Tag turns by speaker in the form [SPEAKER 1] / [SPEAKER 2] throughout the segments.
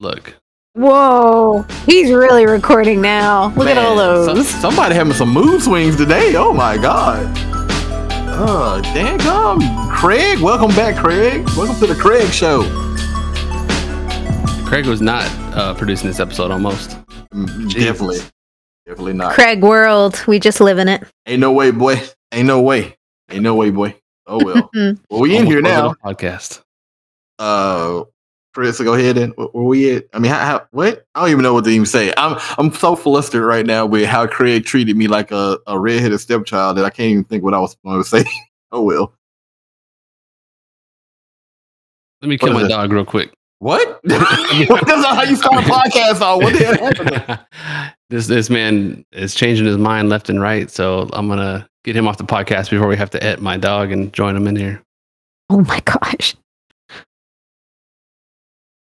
[SPEAKER 1] Look,
[SPEAKER 2] Whoa, he's really recording now. Look at all those.
[SPEAKER 3] some- somebody having some mood swings today. Oh my god. Uh, damn, come, Craig. Welcome back, Craig. Welcome to the Craig Show.
[SPEAKER 1] Craig was not uh, producing this episode almost.
[SPEAKER 3] Mm,
[SPEAKER 1] Jesus.
[SPEAKER 3] Definitely, definitely not.
[SPEAKER 2] Craig World, we just live in it.
[SPEAKER 3] Ain't no way, boy. Ain't no way. Ain't no way, boy. Oh well. well, we in here now.
[SPEAKER 1] Podcast.
[SPEAKER 3] Uh, Chris, go ahead and where where we at? I mean, how, how what? I don't even know what to even say. I'm I'm so flustered right now with how Craig treated me like a, a redheaded stepchild that I can't even think what I was going to say. oh well.
[SPEAKER 1] Let me kill my
[SPEAKER 3] is it?
[SPEAKER 1] dog real quick.
[SPEAKER 3] What? That's not how you start a podcast on. What the hell happened?
[SPEAKER 1] this this man is changing his mind left and right, so I'm gonna get him off the podcast before we have to et my dog and join him in here.
[SPEAKER 2] Oh my gosh.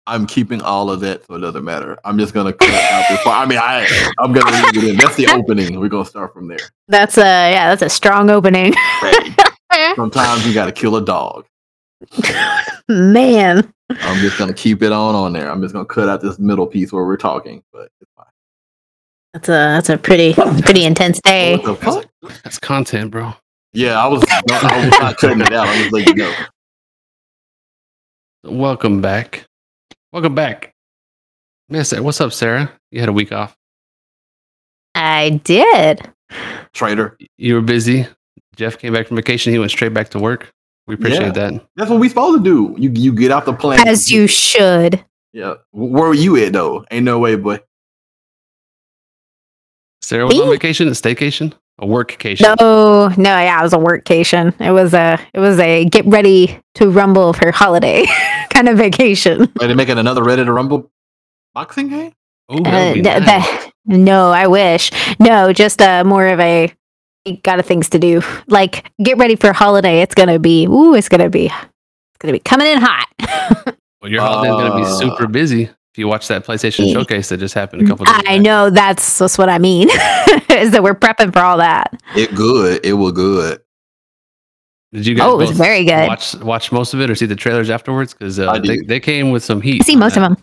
[SPEAKER 3] I'm keeping all of that, so it doesn't matter. I'm just gonna cut out this part. I mean, I I'm gonna leave it in. That's the opening. We're gonna start from there.
[SPEAKER 2] That's a yeah, that's a strong opening.
[SPEAKER 3] Hey, sometimes you gotta kill a dog.
[SPEAKER 2] Man.
[SPEAKER 3] I'm just gonna keep it on on there. I'm just gonna cut out this middle piece where we're talking. But it's fine.
[SPEAKER 2] That's a that's a pretty pretty intense day.
[SPEAKER 3] What?
[SPEAKER 1] That's content, bro.
[SPEAKER 3] Yeah, I was I was not cutting it out. I'm just letting you know.
[SPEAKER 1] Welcome back. Welcome back. Miss, what's up, Sarah? You had a week off.
[SPEAKER 2] I did.
[SPEAKER 3] Traitor.
[SPEAKER 1] You were busy. Jeff came back from vacation. He went straight back to work. We appreciate that.
[SPEAKER 3] That's what we supposed to do. You you get off the plane.
[SPEAKER 2] As you should.
[SPEAKER 3] Yeah. Where were you at though? Ain't no way, boy.
[SPEAKER 1] Sarah was on vacation, a staycation, a workcation.
[SPEAKER 2] No, no, yeah, it was a workcation. It was a it was a get ready to rumble for holiday kind of vacation.
[SPEAKER 3] Are they making another Ready to Rumble boxing game?
[SPEAKER 1] Oh, that
[SPEAKER 2] Uh,
[SPEAKER 1] would be
[SPEAKER 2] th-
[SPEAKER 1] nice.
[SPEAKER 2] that- no, I wish. No, just uh, more of a got a things to do. Like get ready for holiday. It's gonna be ooh, it's gonna be it's gonna be coming in hot.
[SPEAKER 1] Well, your holiday's going to be
[SPEAKER 3] Uh,
[SPEAKER 1] super busy if you watch that PlayStation
[SPEAKER 2] Yeah.
[SPEAKER 1] showcase that just happened a couple days
[SPEAKER 2] I
[SPEAKER 1] back.
[SPEAKER 2] know that's that's what I mean. is that we're prepping for all that.
[SPEAKER 3] It good. It was good.
[SPEAKER 1] Did you guys
[SPEAKER 2] Oh, it was very good.
[SPEAKER 1] watch watch most of it or see the trailers afterwards? Because uh, they, they came with some heat.
[SPEAKER 2] I see
[SPEAKER 1] on
[SPEAKER 2] most of them.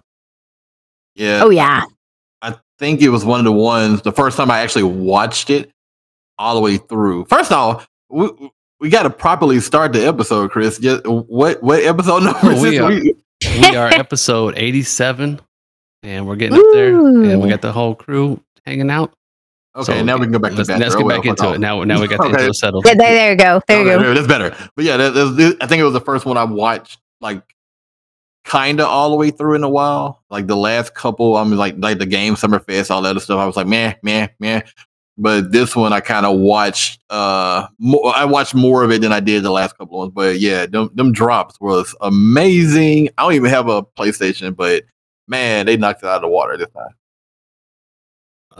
[SPEAKER 3] Yeah.
[SPEAKER 2] Oh yeah.
[SPEAKER 3] I think it was one of the ones. The first time I actually watched it all the way through. First off, we we got to properly start the episode, Chris. Just, what what episode number is
[SPEAKER 1] We
[SPEAKER 3] this?
[SPEAKER 1] are-
[SPEAKER 3] We-
[SPEAKER 1] we are episode 87 and we're getting up there and we got the whole crew hanging out.
[SPEAKER 3] Okay,
[SPEAKER 1] So,
[SPEAKER 3] now we can go back to
[SPEAKER 1] Let's,
[SPEAKER 3] that.
[SPEAKER 1] let's get back into it. Now, now we got the
[SPEAKER 3] Okay.
[SPEAKER 1] intro settled.
[SPEAKER 2] Yeah, there, there you go. There you
[SPEAKER 3] Okay,
[SPEAKER 2] go.
[SPEAKER 3] That's better. But yeah, that, that- I think it was the first one I watched like kind of all the way through in a while. Like the last couple, I mean, like like the game, Summerfest, all that other stuff. I was like, man, man, man. But this one, I kind of watched. uh more, I watched more of it than I did the last couple ones. But yeah, them them drops was amazing. I don't even have a PlayStation, but man, they knocked it out of the water this time.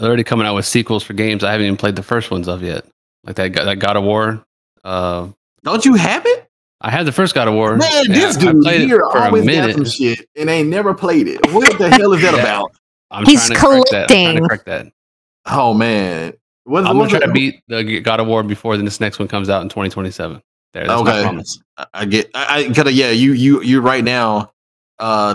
[SPEAKER 1] They're already coming out with sequels for games I haven't even played the first ones of yet. Like that, that God of War. Uh,
[SPEAKER 3] Don't you have it?
[SPEAKER 1] I had the first God of War.
[SPEAKER 3] Man,
[SPEAKER 1] and
[SPEAKER 3] this
[SPEAKER 1] I- I
[SPEAKER 3] dude
[SPEAKER 1] played it
[SPEAKER 3] here
[SPEAKER 1] for a
[SPEAKER 3] always got some shit and ain't never played it. What the hell is that
[SPEAKER 1] Yeah.
[SPEAKER 3] about?
[SPEAKER 1] I'm
[SPEAKER 2] He's
[SPEAKER 1] trying to correct that. I'm trying to
[SPEAKER 2] collecting.
[SPEAKER 1] correct that.
[SPEAKER 3] Oh man, what,
[SPEAKER 1] I'm gonna try
[SPEAKER 3] was
[SPEAKER 1] to beat the God of War before then this next one comes out in 2027. There, that's my
[SPEAKER 3] Okay.
[SPEAKER 1] promise.
[SPEAKER 3] I- I get. I, I kind of yeah. You you you right now. Uh,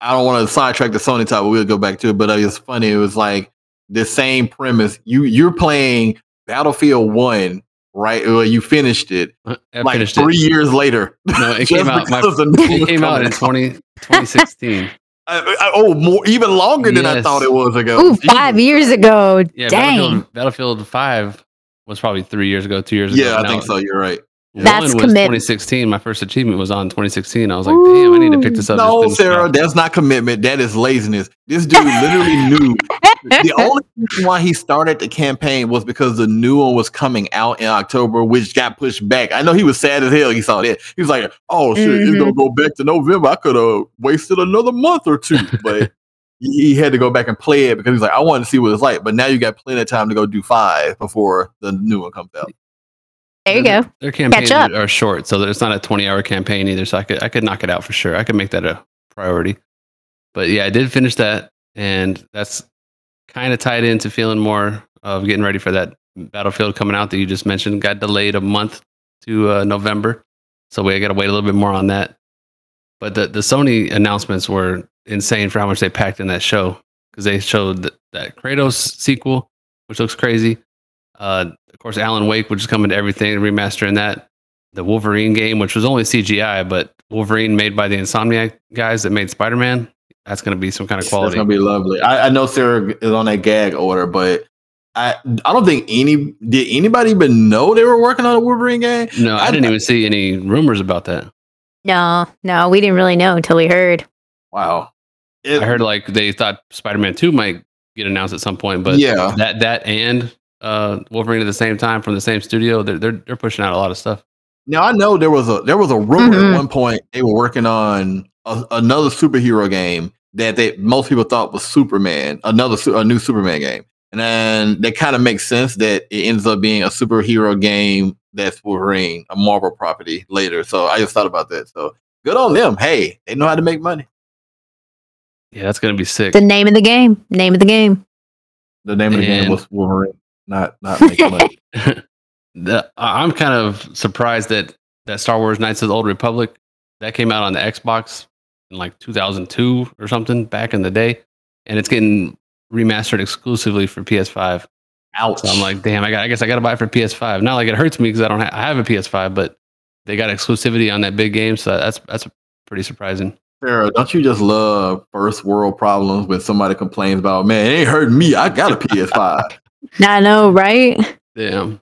[SPEAKER 3] I don't want to sidetrack the Sony talk, but we'll go back to it. But it was funny. It was like the same premise. You you're playing Battlefield One, right? Well, you finished it uh,
[SPEAKER 1] I
[SPEAKER 3] like
[SPEAKER 1] finished
[SPEAKER 3] three
[SPEAKER 1] it.
[SPEAKER 3] years later.
[SPEAKER 1] No, it came out. My,
[SPEAKER 3] because a new
[SPEAKER 1] it came out in
[SPEAKER 3] coming
[SPEAKER 1] 20, 2016.
[SPEAKER 3] I- I- oh, more even longer than I thought it was ago.
[SPEAKER 2] Ooh,
[SPEAKER 3] Jesus.
[SPEAKER 2] five years ago.
[SPEAKER 1] Yeah,
[SPEAKER 2] Dang.
[SPEAKER 1] Battlefield, Battlefield 5 was probably three years ago, two years ago.
[SPEAKER 3] Yeah, I
[SPEAKER 1] Now,
[SPEAKER 3] think so. You're right.
[SPEAKER 1] One
[SPEAKER 2] That's
[SPEAKER 1] was
[SPEAKER 2] commit-
[SPEAKER 1] 2016. My first achievement was on 2016. I was like, damn, I need to pick this up.
[SPEAKER 3] No,
[SPEAKER 1] just finish it
[SPEAKER 3] Sarah,
[SPEAKER 1] off.
[SPEAKER 3] that's not commitment. That is laziness. This dude literally knew. The only reason why he started the campaign was because the new one was coming out in October, which got pushed back. I know he was sad as hell. He saw that. He was like, "Oh shit, it's
[SPEAKER 2] Mm-hmm.
[SPEAKER 3] gonna go back to November. I could have wasted another month or two, but." He had to go back and play it because he's like, I wanted to see what it's like. But now you got plenty of time to go do five before the new one comes out.
[SPEAKER 2] There you go.
[SPEAKER 1] Their campaigns
[SPEAKER 2] up.
[SPEAKER 1] are short, so it's not a 20 hour campaign either. So I could I could knock it out for sure. I could make that a priority. But yeah, I did finish that, and that's kind of tied into feeling more of getting ready for that Battlefield coming out that you just mentioned. Got delayed a month to uh, November, so we got to wait a little bit more on that. But the the Sony announcements were insane for how much they packed in that show because they showed that, that Kratos sequel, which looks crazy. Uh, of course, Alan Wake, which is coming to everything, remastering that. The Wolverine game, which was only CGI, but Wolverine made by the Insomniac guys that made Spider Man. That's going to be some kind of quality.
[SPEAKER 3] That's gonna be lovely. I, I know Sarah is on that gag order, but I I don't think any did anybody even know they were working on a Wolverine game.
[SPEAKER 1] No, I
[SPEAKER 3] I-
[SPEAKER 1] didn't even see any rumors about that.
[SPEAKER 2] No, no, we didn't really know until we heard.
[SPEAKER 3] Wow, It-
[SPEAKER 1] I heard like they thought Spider Man Two might get announced at some point, but
[SPEAKER 3] yeah,
[SPEAKER 1] that that and uh, Wolverine at the same time from the same studio, they're they're, they're pushing out a lot of stuff.
[SPEAKER 3] Now I know there was a there was a rumor
[SPEAKER 2] Mhm.
[SPEAKER 3] at one point they were working on a, another superhero game that they most people thought was Superman, another a new Superman game, and then that kind of makes sense that it ends up being a superhero game that's Wolverine, a Marvel property later. So I just thought about that. So good on them. Hey, they know how to make money.
[SPEAKER 1] Yeah, that's gonna be sick.
[SPEAKER 2] The name of the game. Name of the game.
[SPEAKER 3] The name of the game was Wolverine, not not making money.
[SPEAKER 1] the, I- I'm kind of surprised that that Star Wars Knights of the Old Republic that came out on the Xbox in like 2002 or something back in the day, and it's getting remastered exclusively for PS5.
[SPEAKER 3] Ouch.
[SPEAKER 1] So I'm like, damn, I got. I guess I got to buy it for PS5. Not like it hurts me because I don't. Ha- I have a PS5, but they got exclusivity on that big game, so that's that's pretty surprising.
[SPEAKER 3] Sarah, don't you just love first world problems when somebody complains about, man, it ain't hurting me. I got a PS5.
[SPEAKER 2] I know, right?
[SPEAKER 1] Damn.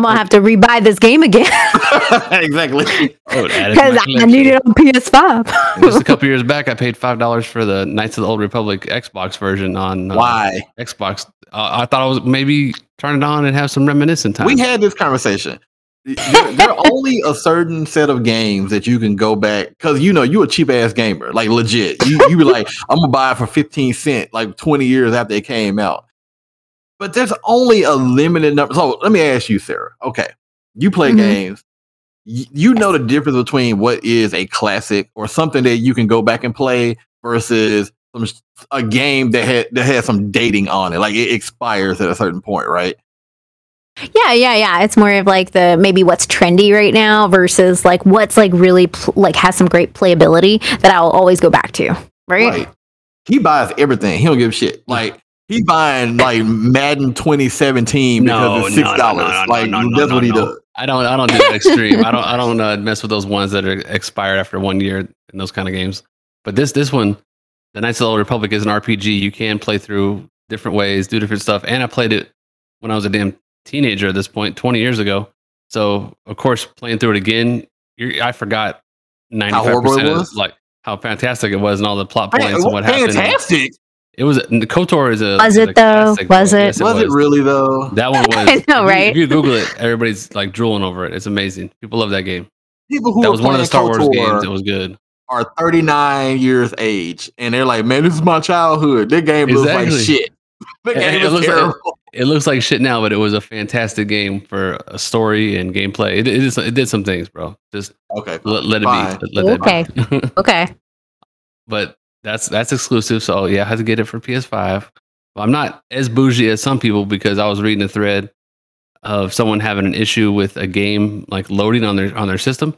[SPEAKER 2] I'm gonna have to rebuy this game again
[SPEAKER 3] exactly.
[SPEAKER 1] Oh, it added to
[SPEAKER 2] because
[SPEAKER 1] my
[SPEAKER 2] I need it on PS5.
[SPEAKER 1] just a couple years back, I paid five dollars for the Knights of the Old Republic Xbox version on uh,
[SPEAKER 3] Why?
[SPEAKER 1] Xbox. Uh, I thought I was maybe turn it on and have some reminiscent time.
[SPEAKER 3] We had this conversation. There, there are only a certain set of games that you can go back because you know you're a cheap ass gamer, like legit. You you be like, I'm gonna buy it for 15 cent, like 20 years after it came out. But there's only a limited number. So let me ask you, Sarah. Okay, you play
[SPEAKER 2] Mhm.
[SPEAKER 3] games. Y- You know the difference between what is a classic or something that you can go back and play versus some, a game that had that has some dating on it, like it expires at a certain point, right?
[SPEAKER 2] yeah, yeah, yeah. It's more of like the maybe what's trendy right now versus like what's like really pl- like has some great playability that I'll always go back to. Right?
[SPEAKER 3] Right. He buys everything. He don't give a shit. Like he's buying like Madden 2017 because it's six dollars.
[SPEAKER 1] no, no,
[SPEAKER 3] like
[SPEAKER 1] no, no,
[SPEAKER 3] that's
[SPEAKER 1] no,
[SPEAKER 3] what he
[SPEAKER 1] no.
[SPEAKER 3] does.
[SPEAKER 1] I don't. I don't do that extreme. I don't. I don't uh, mess with those ones that are expired after one year in those kind of games. But this this one, the Knights of the Old Republic is an RPG. You can play through different ways, do different stuff. And I played it when I was a damn teenager at this point, 20 years ago. So of course, playing through it again, you're, I forgot 95
[SPEAKER 3] horrible it
[SPEAKER 1] percent of
[SPEAKER 3] was?
[SPEAKER 1] like how fantastic it was and all the plot
[SPEAKER 3] Man,
[SPEAKER 1] points and what happened.
[SPEAKER 3] fantastic.
[SPEAKER 1] It was Kotor is a
[SPEAKER 2] Was
[SPEAKER 1] is
[SPEAKER 2] it
[SPEAKER 1] a
[SPEAKER 2] though? Was
[SPEAKER 1] though.
[SPEAKER 2] it?
[SPEAKER 1] Yes,
[SPEAKER 3] Was it really though?
[SPEAKER 1] that one was.
[SPEAKER 2] I know,
[SPEAKER 1] if you-
[SPEAKER 2] right?
[SPEAKER 1] If you Google it, everybody's like drooling over it. It's amazing. People love that game.
[SPEAKER 3] People who
[SPEAKER 1] That was one of the Star
[SPEAKER 3] playing
[SPEAKER 1] Wars games. It was good.
[SPEAKER 3] are 39 years age, and they're like, "Man, this is my childhood. That game looks like
[SPEAKER 1] Exactly.
[SPEAKER 3] shit. That
[SPEAKER 1] It-
[SPEAKER 3] game
[SPEAKER 1] it
[SPEAKER 3] is
[SPEAKER 1] looks like-
[SPEAKER 3] terrible."
[SPEAKER 1] It looks like shit now, but it was a fantastic game for a story and gameplay. It, it, is, it did some things, bro. Just
[SPEAKER 3] okay,
[SPEAKER 1] let, let it be. Let, let
[SPEAKER 2] Okay.
[SPEAKER 1] be.
[SPEAKER 2] Okay.
[SPEAKER 1] but that's that's exclusive. So yeah, I had to get it for PS5. Well, I'm not as bougie as some people because I was reading a thread of someone having an issue with a game like loading on their on their system,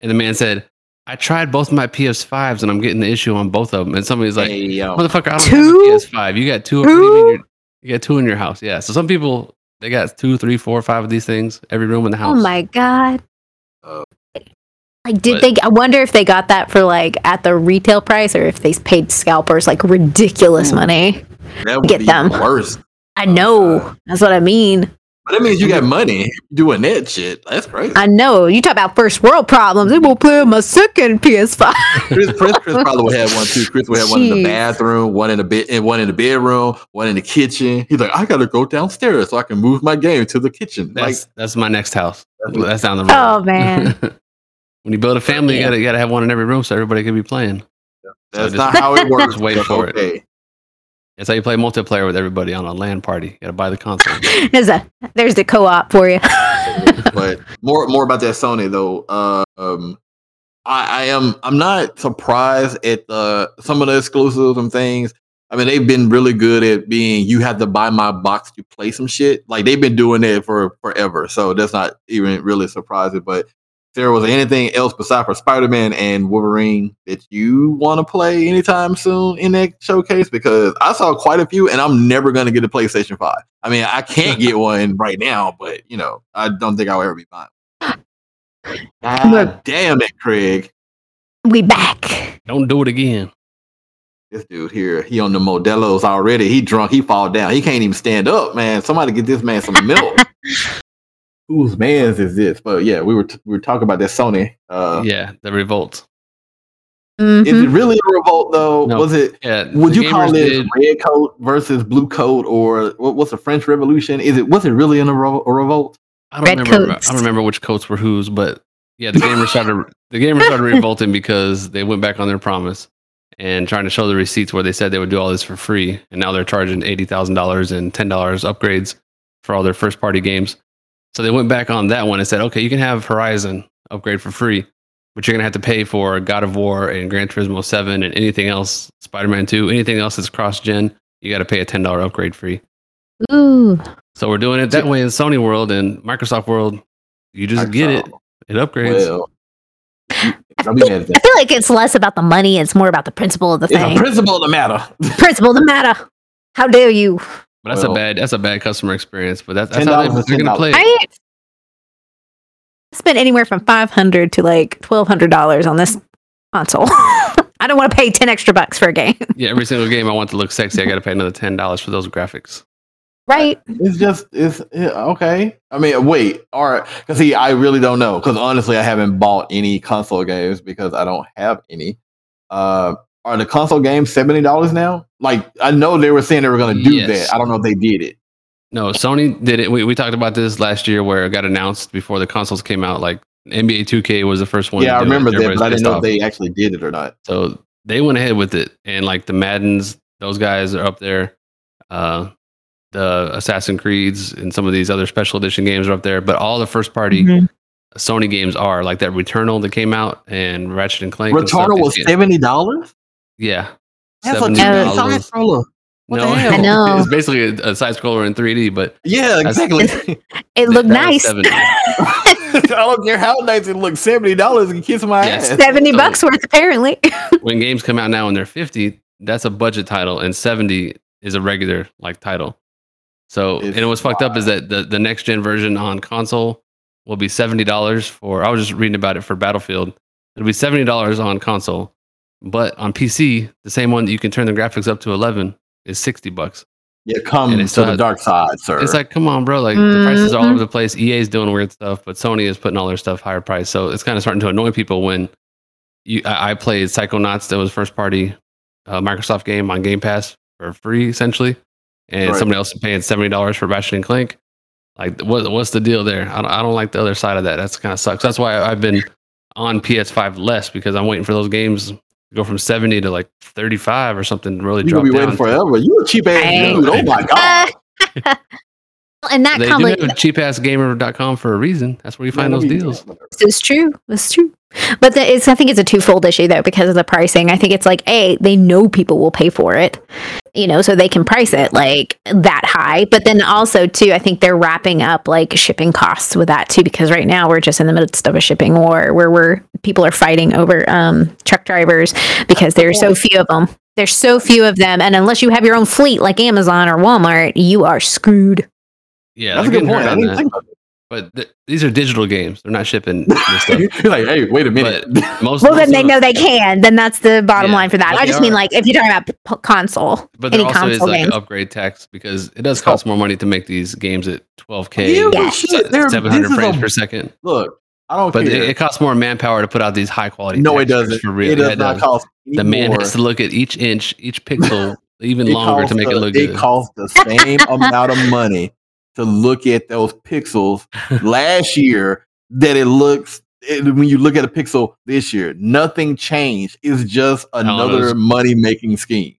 [SPEAKER 1] and the man said, "I tried both of my PS5s and I'm getting the issue on both of them." And somebody's like,
[SPEAKER 3] Hey, yo.
[SPEAKER 1] "Motherfucker, I don't
[SPEAKER 2] Two?
[SPEAKER 1] have a PS5. You got two. What do you, mean you're- you got two in your house? Yeah. So some people they got two, three, four, five of these things every room in the oh house.
[SPEAKER 2] Oh my god.
[SPEAKER 3] Oh.
[SPEAKER 2] Like, did
[SPEAKER 1] But-
[SPEAKER 2] they? I wonder if they got that for like at the retail price, or if they paid scalpers like ridiculous
[SPEAKER 3] Ooh.
[SPEAKER 2] money.
[SPEAKER 3] that would
[SPEAKER 2] get
[SPEAKER 3] be
[SPEAKER 2] them.
[SPEAKER 3] worse.
[SPEAKER 2] I know. That's what I mean.
[SPEAKER 3] But that means you got money doing that shit. That's crazy.
[SPEAKER 2] I know. You talk about first world problems. It will play on my second PS5.
[SPEAKER 3] Chris, Chris, Chris probably would have one too. Chris would have one in the bathroom, one in the bed, and one in the bedroom, one in the kitchen. He's like, I gotta go downstairs so I can move my game to the kitchen.
[SPEAKER 1] That's that's my next house.
[SPEAKER 3] That's
[SPEAKER 1] down the oh, road.
[SPEAKER 2] Oh, man.
[SPEAKER 1] when you build a family, you gotta you gotta have one in every room so everybody can be playing.
[SPEAKER 3] like, that's
[SPEAKER 1] just-
[SPEAKER 3] not how it works.
[SPEAKER 1] Just wait
[SPEAKER 3] but
[SPEAKER 1] for it. That's how you play multiplayer with everybody on a LAN party. You gotta buy the console.
[SPEAKER 2] there's a there's the co-op for you.
[SPEAKER 3] but more more about that Sony though. Uh, um, I, I am I'm not surprised at the some of the exclusives and things. I mean, they've been really good at being you have to buy my box to play some shit. Like they've been doing it for forever, so that's not even really surprising. But Sarah, was anything else besides for Spider Man and Wolverine that you want to play anytime soon in that showcase? Because I saw quite a few, and I'm never going to get a PlayStation Five. I mean, I can't get one right now, but you know, I don't think I'll ever be fine. God
[SPEAKER 2] Look.
[SPEAKER 3] damn it, Craig!
[SPEAKER 2] We back.
[SPEAKER 1] Don't do it again.
[SPEAKER 3] This dude here, he on the Modelo's already. He drunk. He fall down. He can't even stand up, man. Somebody get this man some milk. Whose man's is this? But yeah, we were t- we were talking about that Sony. Uh,
[SPEAKER 1] yeah, the revolt.
[SPEAKER 2] Mhm.
[SPEAKER 3] Is it really a revolt though?
[SPEAKER 1] No.
[SPEAKER 3] Was it?
[SPEAKER 1] Yeah,
[SPEAKER 3] Would you call it
[SPEAKER 1] did-
[SPEAKER 3] red coat versus blue coat, or what, what's the French Revolution? Is it was it really in a, revo- a revolt?
[SPEAKER 1] I don't
[SPEAKER 2] Red
[SPEAKER 1] remember.
[SPEAKER 2] coats.
[SPEAKER 1] I don't remember which coats were whose, but yeah, the gamers started. The gamers started revolting because they went back on their promise and trying to show the receipts where they said they would do all this for free, and now they're charging eighty thousand dollars and ten dollars upgrades for all their first party games. So they went back on that one and said, okay, you can have Horizon upgrade for free, but you're gonna have to pay for God of War and Gran Turismo Seven and anything else, Spider Man Two, anything else that's cross gen. You got to pay a ten dollar upgrade fee.
[SPEAKER 2] Ooh.
[SPEAKER 1] So we're doing it that way in Sony world and Microsoft world. You just get it. It upgrades.
[SPEAKER 3] Well, don't be mad at
[SPEAKER 2] I feel like it's less about the money. It's more about the principle of the
[SPEAKER 3] It's a
[SPEAKER 2] thing.
[SPEAKER 3] principle of the matter.
[SPEAKER 2] principle of the matter. How dare you?
[SPEAKER 1] But that's
[SPEAKER 3] well-
[SPEAKER 1] a bad that's a bad customer experience. But that's, that's how they, they're gonna play it.
[SPEAKER 2] I spent anywhere from five hundred to like twelve hundred dollars on this console. I don't want to pay ten extra bucks for a game,
[SPEAKER 1] Yeah, every single game I want to look sexy, I got to pay another ten dollars for those graphics.
[SPEAKER 2] right?
[SPEAKER 3] It's just it's yeah, okay. I mean, wait, all right. Because see, I really don't know. Because honestly, I haven't bought any console games because I don't have any. Uh, are the console games seventy dollars now? Like I know they were saying they were going to do
[SPEAKER 1] Yes.
[SPEAKER 3] that. I don't know if they did it.
[SPEAKER 1] No, Sony did it. We, we talked about this last year where it got announced before the consoles came out. Like NBA 2K was the first one.
[SPEAKER 3] yeah,
[SPEAKER 1] to
[SPEAKER 3] I
[SPEAKER 1] do it.
[SPEAKER 3] remember that,
[SPEAKER 1] Everybody's
[SPEAKER 3] but I didn't
[SPEAKER 1] pissed
[SPEAKER 3] know if they actually did it or not.
[SPEAKER 1] So they went ahead with it, and like the Maddens, those guys are up there. Uh, the Assassin Creeds and some of these other special edition games are up there, but all the first party
[SPEAKER 2] Mhm.
[SPEAKER 1] Sony games are like that Returnal that came out and Ratchet and Clank. and.
[SPEAKER 3] Returnal was seventy dollars.
[SPEAKER 1] Yeah,
[SPEAKER 3] That's a
[SPEAKER 1] $70.
[SPEAKER 3] side scroller. What the
[SPEAKER 1] no,
[SPEAKER 3] hell?
[SPEAKER 2] I know.
[SPEAKER 1] it's basically a, a side scroller in 3D, but
[SPEAKER 3] Yeah,
[SPEAKER 1] That's-
[SPEAKER 3] exactly.
[SPEAKER 2] It looked nice.
[SPEAKER 3] I don't care how nice it looks. Seventy dollars and kiss my
[SPEAKER 1] Yes.
[SPEAKER 3] ass.
[SPEAKER 2] Seventy
[SPEAKER 1] So-
[SPEAKER 2] bucks worth, apparently.
[SPEAKER 1] when games come out now and they're 50, that's a budget title, and 70 is a regular like title. So,
[SPEAKER 3] It's
[SPEAKER 1] and what's fucked up is that the, the next gen version on console will be $70 for, I was just reading about it for Battlefield. It'll be $70 on console, but on PC, the same one that you can turn the graphics up to 11 is 60 bucks.
[SPEAKER 3] Yeah, come
[SPEAKER 1] And
[SPEAKER 3] to
[SPEAKER 1] it's
[SPEAKER 3] the dark side, sir.
[SPEAKER 1] It's like, come on, bro. Like the prices are all over the place. EA is doing weird stuff, but Sony is putting all their stuff higher price. So it's kind of starting to annoy people when you. I, I played Psychonauts, that was first party uh, Microsoft game on Game Pass for free, essentially, and
[SPEAKER 3] Right.
[SPEAKER 1] somebody else is paying seventy dollars for Ratchet and Clank. Like, what, what's the deal there? I don't, I don't like the other side of that. That's kind of sucks. That's why I've been on PS5 less because I'm waiting for those games to go from seventy to like thirty five or something. Really
[SPEAKER 3] you
[SPEAKER 1] drop
[SPEAKER 3] be
[SPEAKER 1] down.
[SPEAKER 3] waiting forever. You a cheap ass dude. Oh my god.
[SPEAKER 2] and that
[SPEAKER 1] They do
[SPEAKER 2] combo
[SPEAKER 1] have cheapassgamer.com for a reason. That's where you find those
[SPEAKER 3] let me-
[SPEAKER 1] deals.
[SPEAKER 2] This is true. This is true. But the, it's, I think it's a twofold issue though because of the pricing. I think it's like, a they know people will pay for it, you know, so they can price it like that high. But then also too, I think they're wrapping up like shipping costs with that too because right now we're just in the midst of a shipping war where we're people are fighting over um, truck drivers because there's so few of them. There's so few of them, and unless you have your own fleet like Amazon or Walmart, you are screwed.
[SPEAKER 1] Yeah,
[SPEAKER 3] That's a good point. I didn't
[SPEAKER 1] that.
[SPEAKER 3] think about
[SPEAKER 1] But th- these are digital games. They're not shipping this stuff.
[SPEAKER 3] You're like, hey, wait a minute.
[SPEAKER 1] Most
[SPEAKER 2] Well, then they know they can. Then that's the bottom
[SPEAKER 1] Yeah,
[SPEAKER 2] line for that. I
[SPEAKER 1] they
[SPEAKER 2] just mean like if you're talking about p- console.
[SPEAKER 1] But there
[SPEAKER 2] any
[SPEAKER 1] also is
[SPEAKER 2] console
[SPEAKER 1] like
[SPEAKER 2] games.
[SPEAKER 1] upgrade tax because it does cost more money to make these games at 12k,
[SPEAKER 3] Yeah,
[SPEAKER 2] Yeah.
[SPEAKER 3] shit,
[SPEAKER 1] 700 frames
[SPEAKER 3] a-
[SPEAKER 1] per second.
[SPEAKER 3] Look, I don't
[SPEAKER 1] But
[SPEAKER 3] care.
[SPEAKER 1] it, it costs more manpower to put out these high quality.
[SPEAKER 3] no, it doesn't.
[SPEAKER 1] For real,
[SPEAKER 3] it does
[SPEAKER 1] Yeah,
[SPEAKER 3] not cost.
[SPEAKER 1] The man
[SPEAKER 3] more.
[SPEAKER 1] has to look at each inch, each pixel, even
[SPEAKER 3] It
[SPEAKER 1] longer to
[SPEAKER 3] costs
[SPEAKER 1] make it look
[SPEAKER 3] It
[SPEAKER 1] good.
[SPEAKER 3] It costs the same amount of money to look at those pixels last year that it looks it, when you look at a pixel this year. Nothing changed. It's just another money making scheme.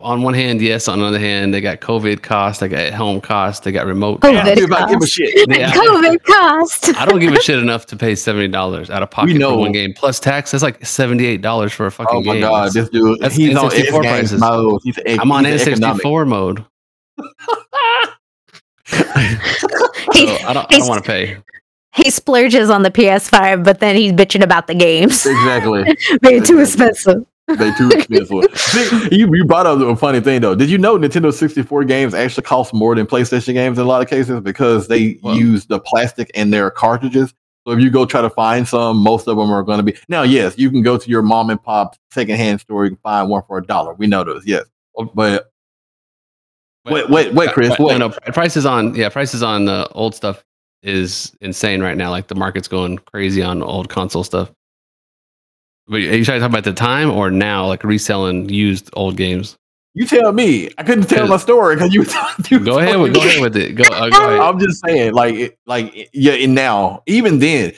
[SPEAKER 1] on one hand, yes. On the other hand, they got COVID costs, they got home costs, they got remote.
[SPEAKER 2] COVID
[SPEAKER 1] costs.
[SPEAKER 3] Give a
[SPEAKER 2] cost.
[SPEAKER 3] shit.
[SPEAKER 1] Yeah.
[SPEAKER 2] COVID cost.
[SPEAKER 1] I don't give a shit enough to pay seventy dollars out of pocket
[SPEAKER 3] know.
[SPEAKER 1] for one game plus tax. That's like seventy eight dollars for a fucking
[SPEAKER 3] Oh my
[SPEAKER 1] game.
[SPEAKER 3] god, this dude.
[SPEAKER 1] that's
[SPEAKER 3] he's on
[SPEAKER 1] N64
[SPEAKER 3] X
[SPEAKER 1] prices.
[SPEAKER 3] Games mode. He's, a-
[SPEAKER 1] I'm on
[SPEAKER 3] he's an economic-
[SPEAKER 1] N64 mode.
[SPEAKER 2] He's-
[SPEAKER 1] So I don't, don't want to pay.
[SPEAKER 2] he splurges on the PS5, but then he's bitching about the games.
[SPEAKER 3] exactly.
[SPEAKER 2] Way too expensive.
[SPEAKER 3] They too expensive. See, you, you brought up a funny thing though. Did you know Nintendo 64 games actually cost more than PlayStation games in a lot of cases because they use the plastic in their cartridges. So if you go try to find some, most of them are going to be now. Yes, you can go to your mom and pop secondhand store. You can find one for a dollar. We know those. Yes, but wait, wait, wait, Chris. Wait.
[SPEAKER 1] no, pri- prices on yeah, prices on the old stuff is insane right now. Like the market's going crazy on old console stuff. But are you trying to talk about the time or now, like reselling used old games?
[SPEAKER 3] You tell me. I couldn't tell my story because you. you
[SPEAKER 1] Go ahead, with, go ahead with it. Go, uh, go ahead.
[SPEAKER 3] I'm just saying, like, it- like, yeah. And now, even then,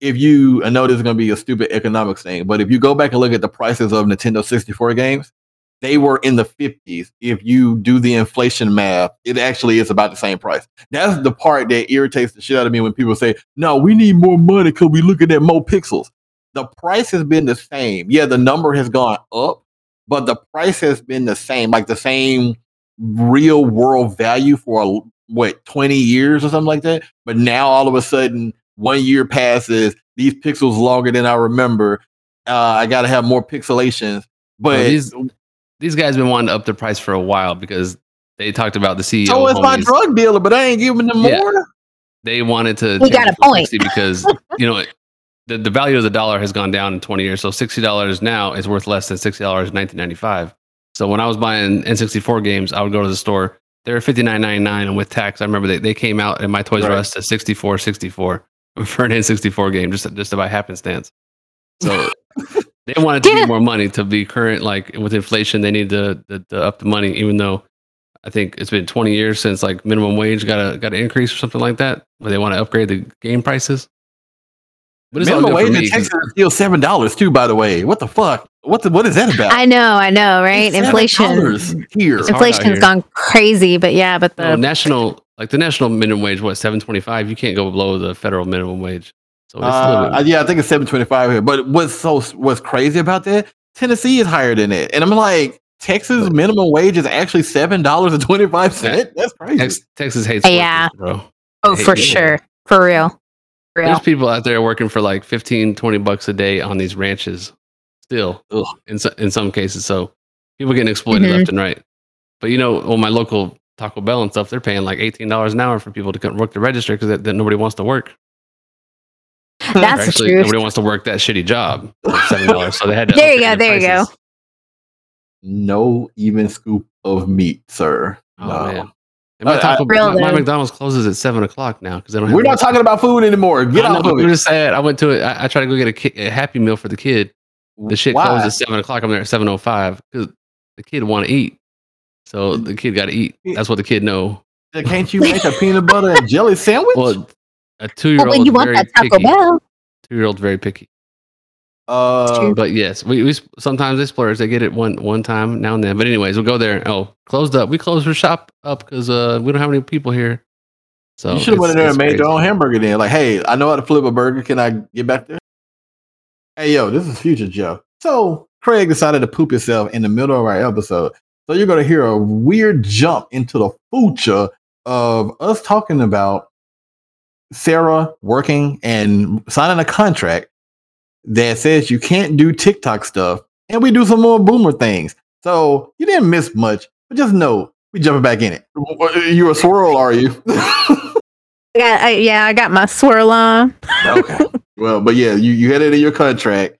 [SPEAKER 3] if you, I know this is going to be a stupid economics thing, but if you go back and look at the prices of Nintendo 64 games, they were in the 50s. If you do the inflation math, it actually is about the same price. That's the part that irritates the shit out of me when people say, "No, we need more money because we're looking at more pixels." The price has been the same. Yeah, the number has gone up, but the price has been the same, like the same real world value for what 20 years or something like that. But now all of a sudden, one year passes, these pixels longer than I remember. Uh, I got to have more pixelations. But
[SPEAKER 1] Well, these these guys have been wanting to up the price for a while because they talked about the CEO.
[SPEAKER 3] so oh, is my drug dealer, but I ain't giving them
[SPEAKER 1] Yeah.
[SPEAKER 3] more.
[SPEAKER 1] they wanted to
[SPEAKER 2] He
[SPEAKER 1] change
[SPEAKER 2] got a point.
[SPEAKER 1] because you know the, the value of the dollar has gone down in 20 years so $60 now is worth less than $60 in 1995 so when i was buying n64 games i would go to the store they were $59.99 and with tax i remember they, they came out in my toys r us at 64 64 for an n64 game just, just by happenstance so they wanted to
[SPEAKER 2] Yeah.
[SPEAKER 1] get more money to be current like with inflation they need to, to, to up the money even though I think it's been 20 years since like minimum wage got a got an increase or something like that, but they want to upgrade the game prices. But it's
[SPEAKER 3] Minimum wage
[SPEAKER 1] me
[SPEAKER 3] in
[SPEAKER 1] 'cause-
[SPEAKER 3] Texas is still seven dollars too. By the way, what the fuck? What the, what is that about?
[SPEAKER 2] I know, I know, right?
[SPEAKER 3] It's
[SPEAKER 2] Inflation.
[SPEAKER 3] $7 here.
[SPEAKER 1] It's hard out
[SPEAKER 2] Inflation's
[SPEAKER 1] here.
[SPEAKER 2] gone crazy, but yeah, but
[SPEAKER 1] no,
[SPEAKER 2] the
[SPEAKER 1] national like the national minimum wage what 725 you can't go below the federal minimum wage so it's a little
[SPEAKER 3] Uh, yeah, I think it's seven twenty five here. But what's so what's crazy about that? Tennessee is higher than it, and I'm like, Texas minimum wage is actually seven dollars and twenty five cents. That's crazy.
[SPEAKER 1] Tex- texas hates
[SPEAKER 2] Yeah.
[SPEAKER 1] workers, bro
[SPEAKER 2] oh,
[SPEAKER 1] Hey,
[SPEAKER 2] for
[SPEAKER 1] yeah.
[SPEAKER 2] sure, for real, for real.
[SPEAKER 1] there's people out there working for like 15 20 bucks a day on these ranches still
[SPEAKER 3] Ugh.
[SPEAKER 1] in, so, in some cases so people getting exploited
[SPEAKER 2] Mhm.
[SPEAKER 1] left and right but you know well my local taco bell and stuff they're paying like $18 an hour for people to come work the register because that, that nobody wants to work Hmm.
[SPEAKER 2] That's the truth.
[SPEAKER 1] nobody wants to work that shitty job for seven dollars so they had to
[SPEAKER 2] There you go,
[SPEAKER 1] the
[SPEAKER 2] there you go.
[SPEAKER 3] no even scoop of meat, sir.
[SPEAKER 1] oh
[SPEAKER 3] No.
[SPEAKER 1] man and my,
[SPEAKER 3] I-
[SPEAKER 1] uh,
[SPEAKER 2] Real
[SPEAKER 1] my, my. McDonald's closes at seven o'clock now because they don't.
[SPEAKER 3] We're not
[SPEAKER 1] work.
[SPEAKER 3] talking about food anymore. Get
[SPEAKER 1] I
[SPEAKER 3] off
[SPEAKER 1] but
[SPEAKER 3] of
[SPEAKER 1] I'm
[SPEAKER 3] it.
[SPEAKER 1] just sad. I went to it. I, I tried to go get a, ki- a Happy Meal for the kid. The shit
[SPEAKER 3] Why?
[SPEAKER 1] closed at seven o'clock. I'm there at seven o five because the kid want to eat. So the kid got to eat. That's what the kid know.
[SPEAKER 3] Can't you make a peanut butter and jelly sandwich?
[SPEAKER 1] Well, a two year
[SPEAKER 2] But when
[SPEAKER 1] old
[SPEAKER 2] you want that Taco
[SPEAKER 1] picky.
[SPEAKER 2] Bell,
[SPEAKER 1] Two year old's very picky.
[SPEAKER 3] uh.
[SPEAKER 1] But yes, we, we sometimes they splurge. They get it one one time now and then. But anyways, we'll go there. Oh, closed up. We closed our shop up because uh we don't have any people here. So
[SPEAKER 3] you should have went in there
[SPEAKER 1] it's
[SPEAKER 3] and made your own hamburger. Then, like, hey, I know how to flip a burger. Can I get back there? Hey, yo, this is Future Joe. So Craig decided to poop himself in the middle of our episode. So you're going to hear a weird jump into the future of us talking about Sarah working and signing a contract that says you can't do TikTok stuff, and we do some more boomer things. So you didn't miss much, but just know we jumping back in it. You a swirl, are you?
[SPEAKER 2] Got, I, yeah, I got my swirl on.
[SPEAKER 3] okay. Well, but yeah, you, you had it in your contract.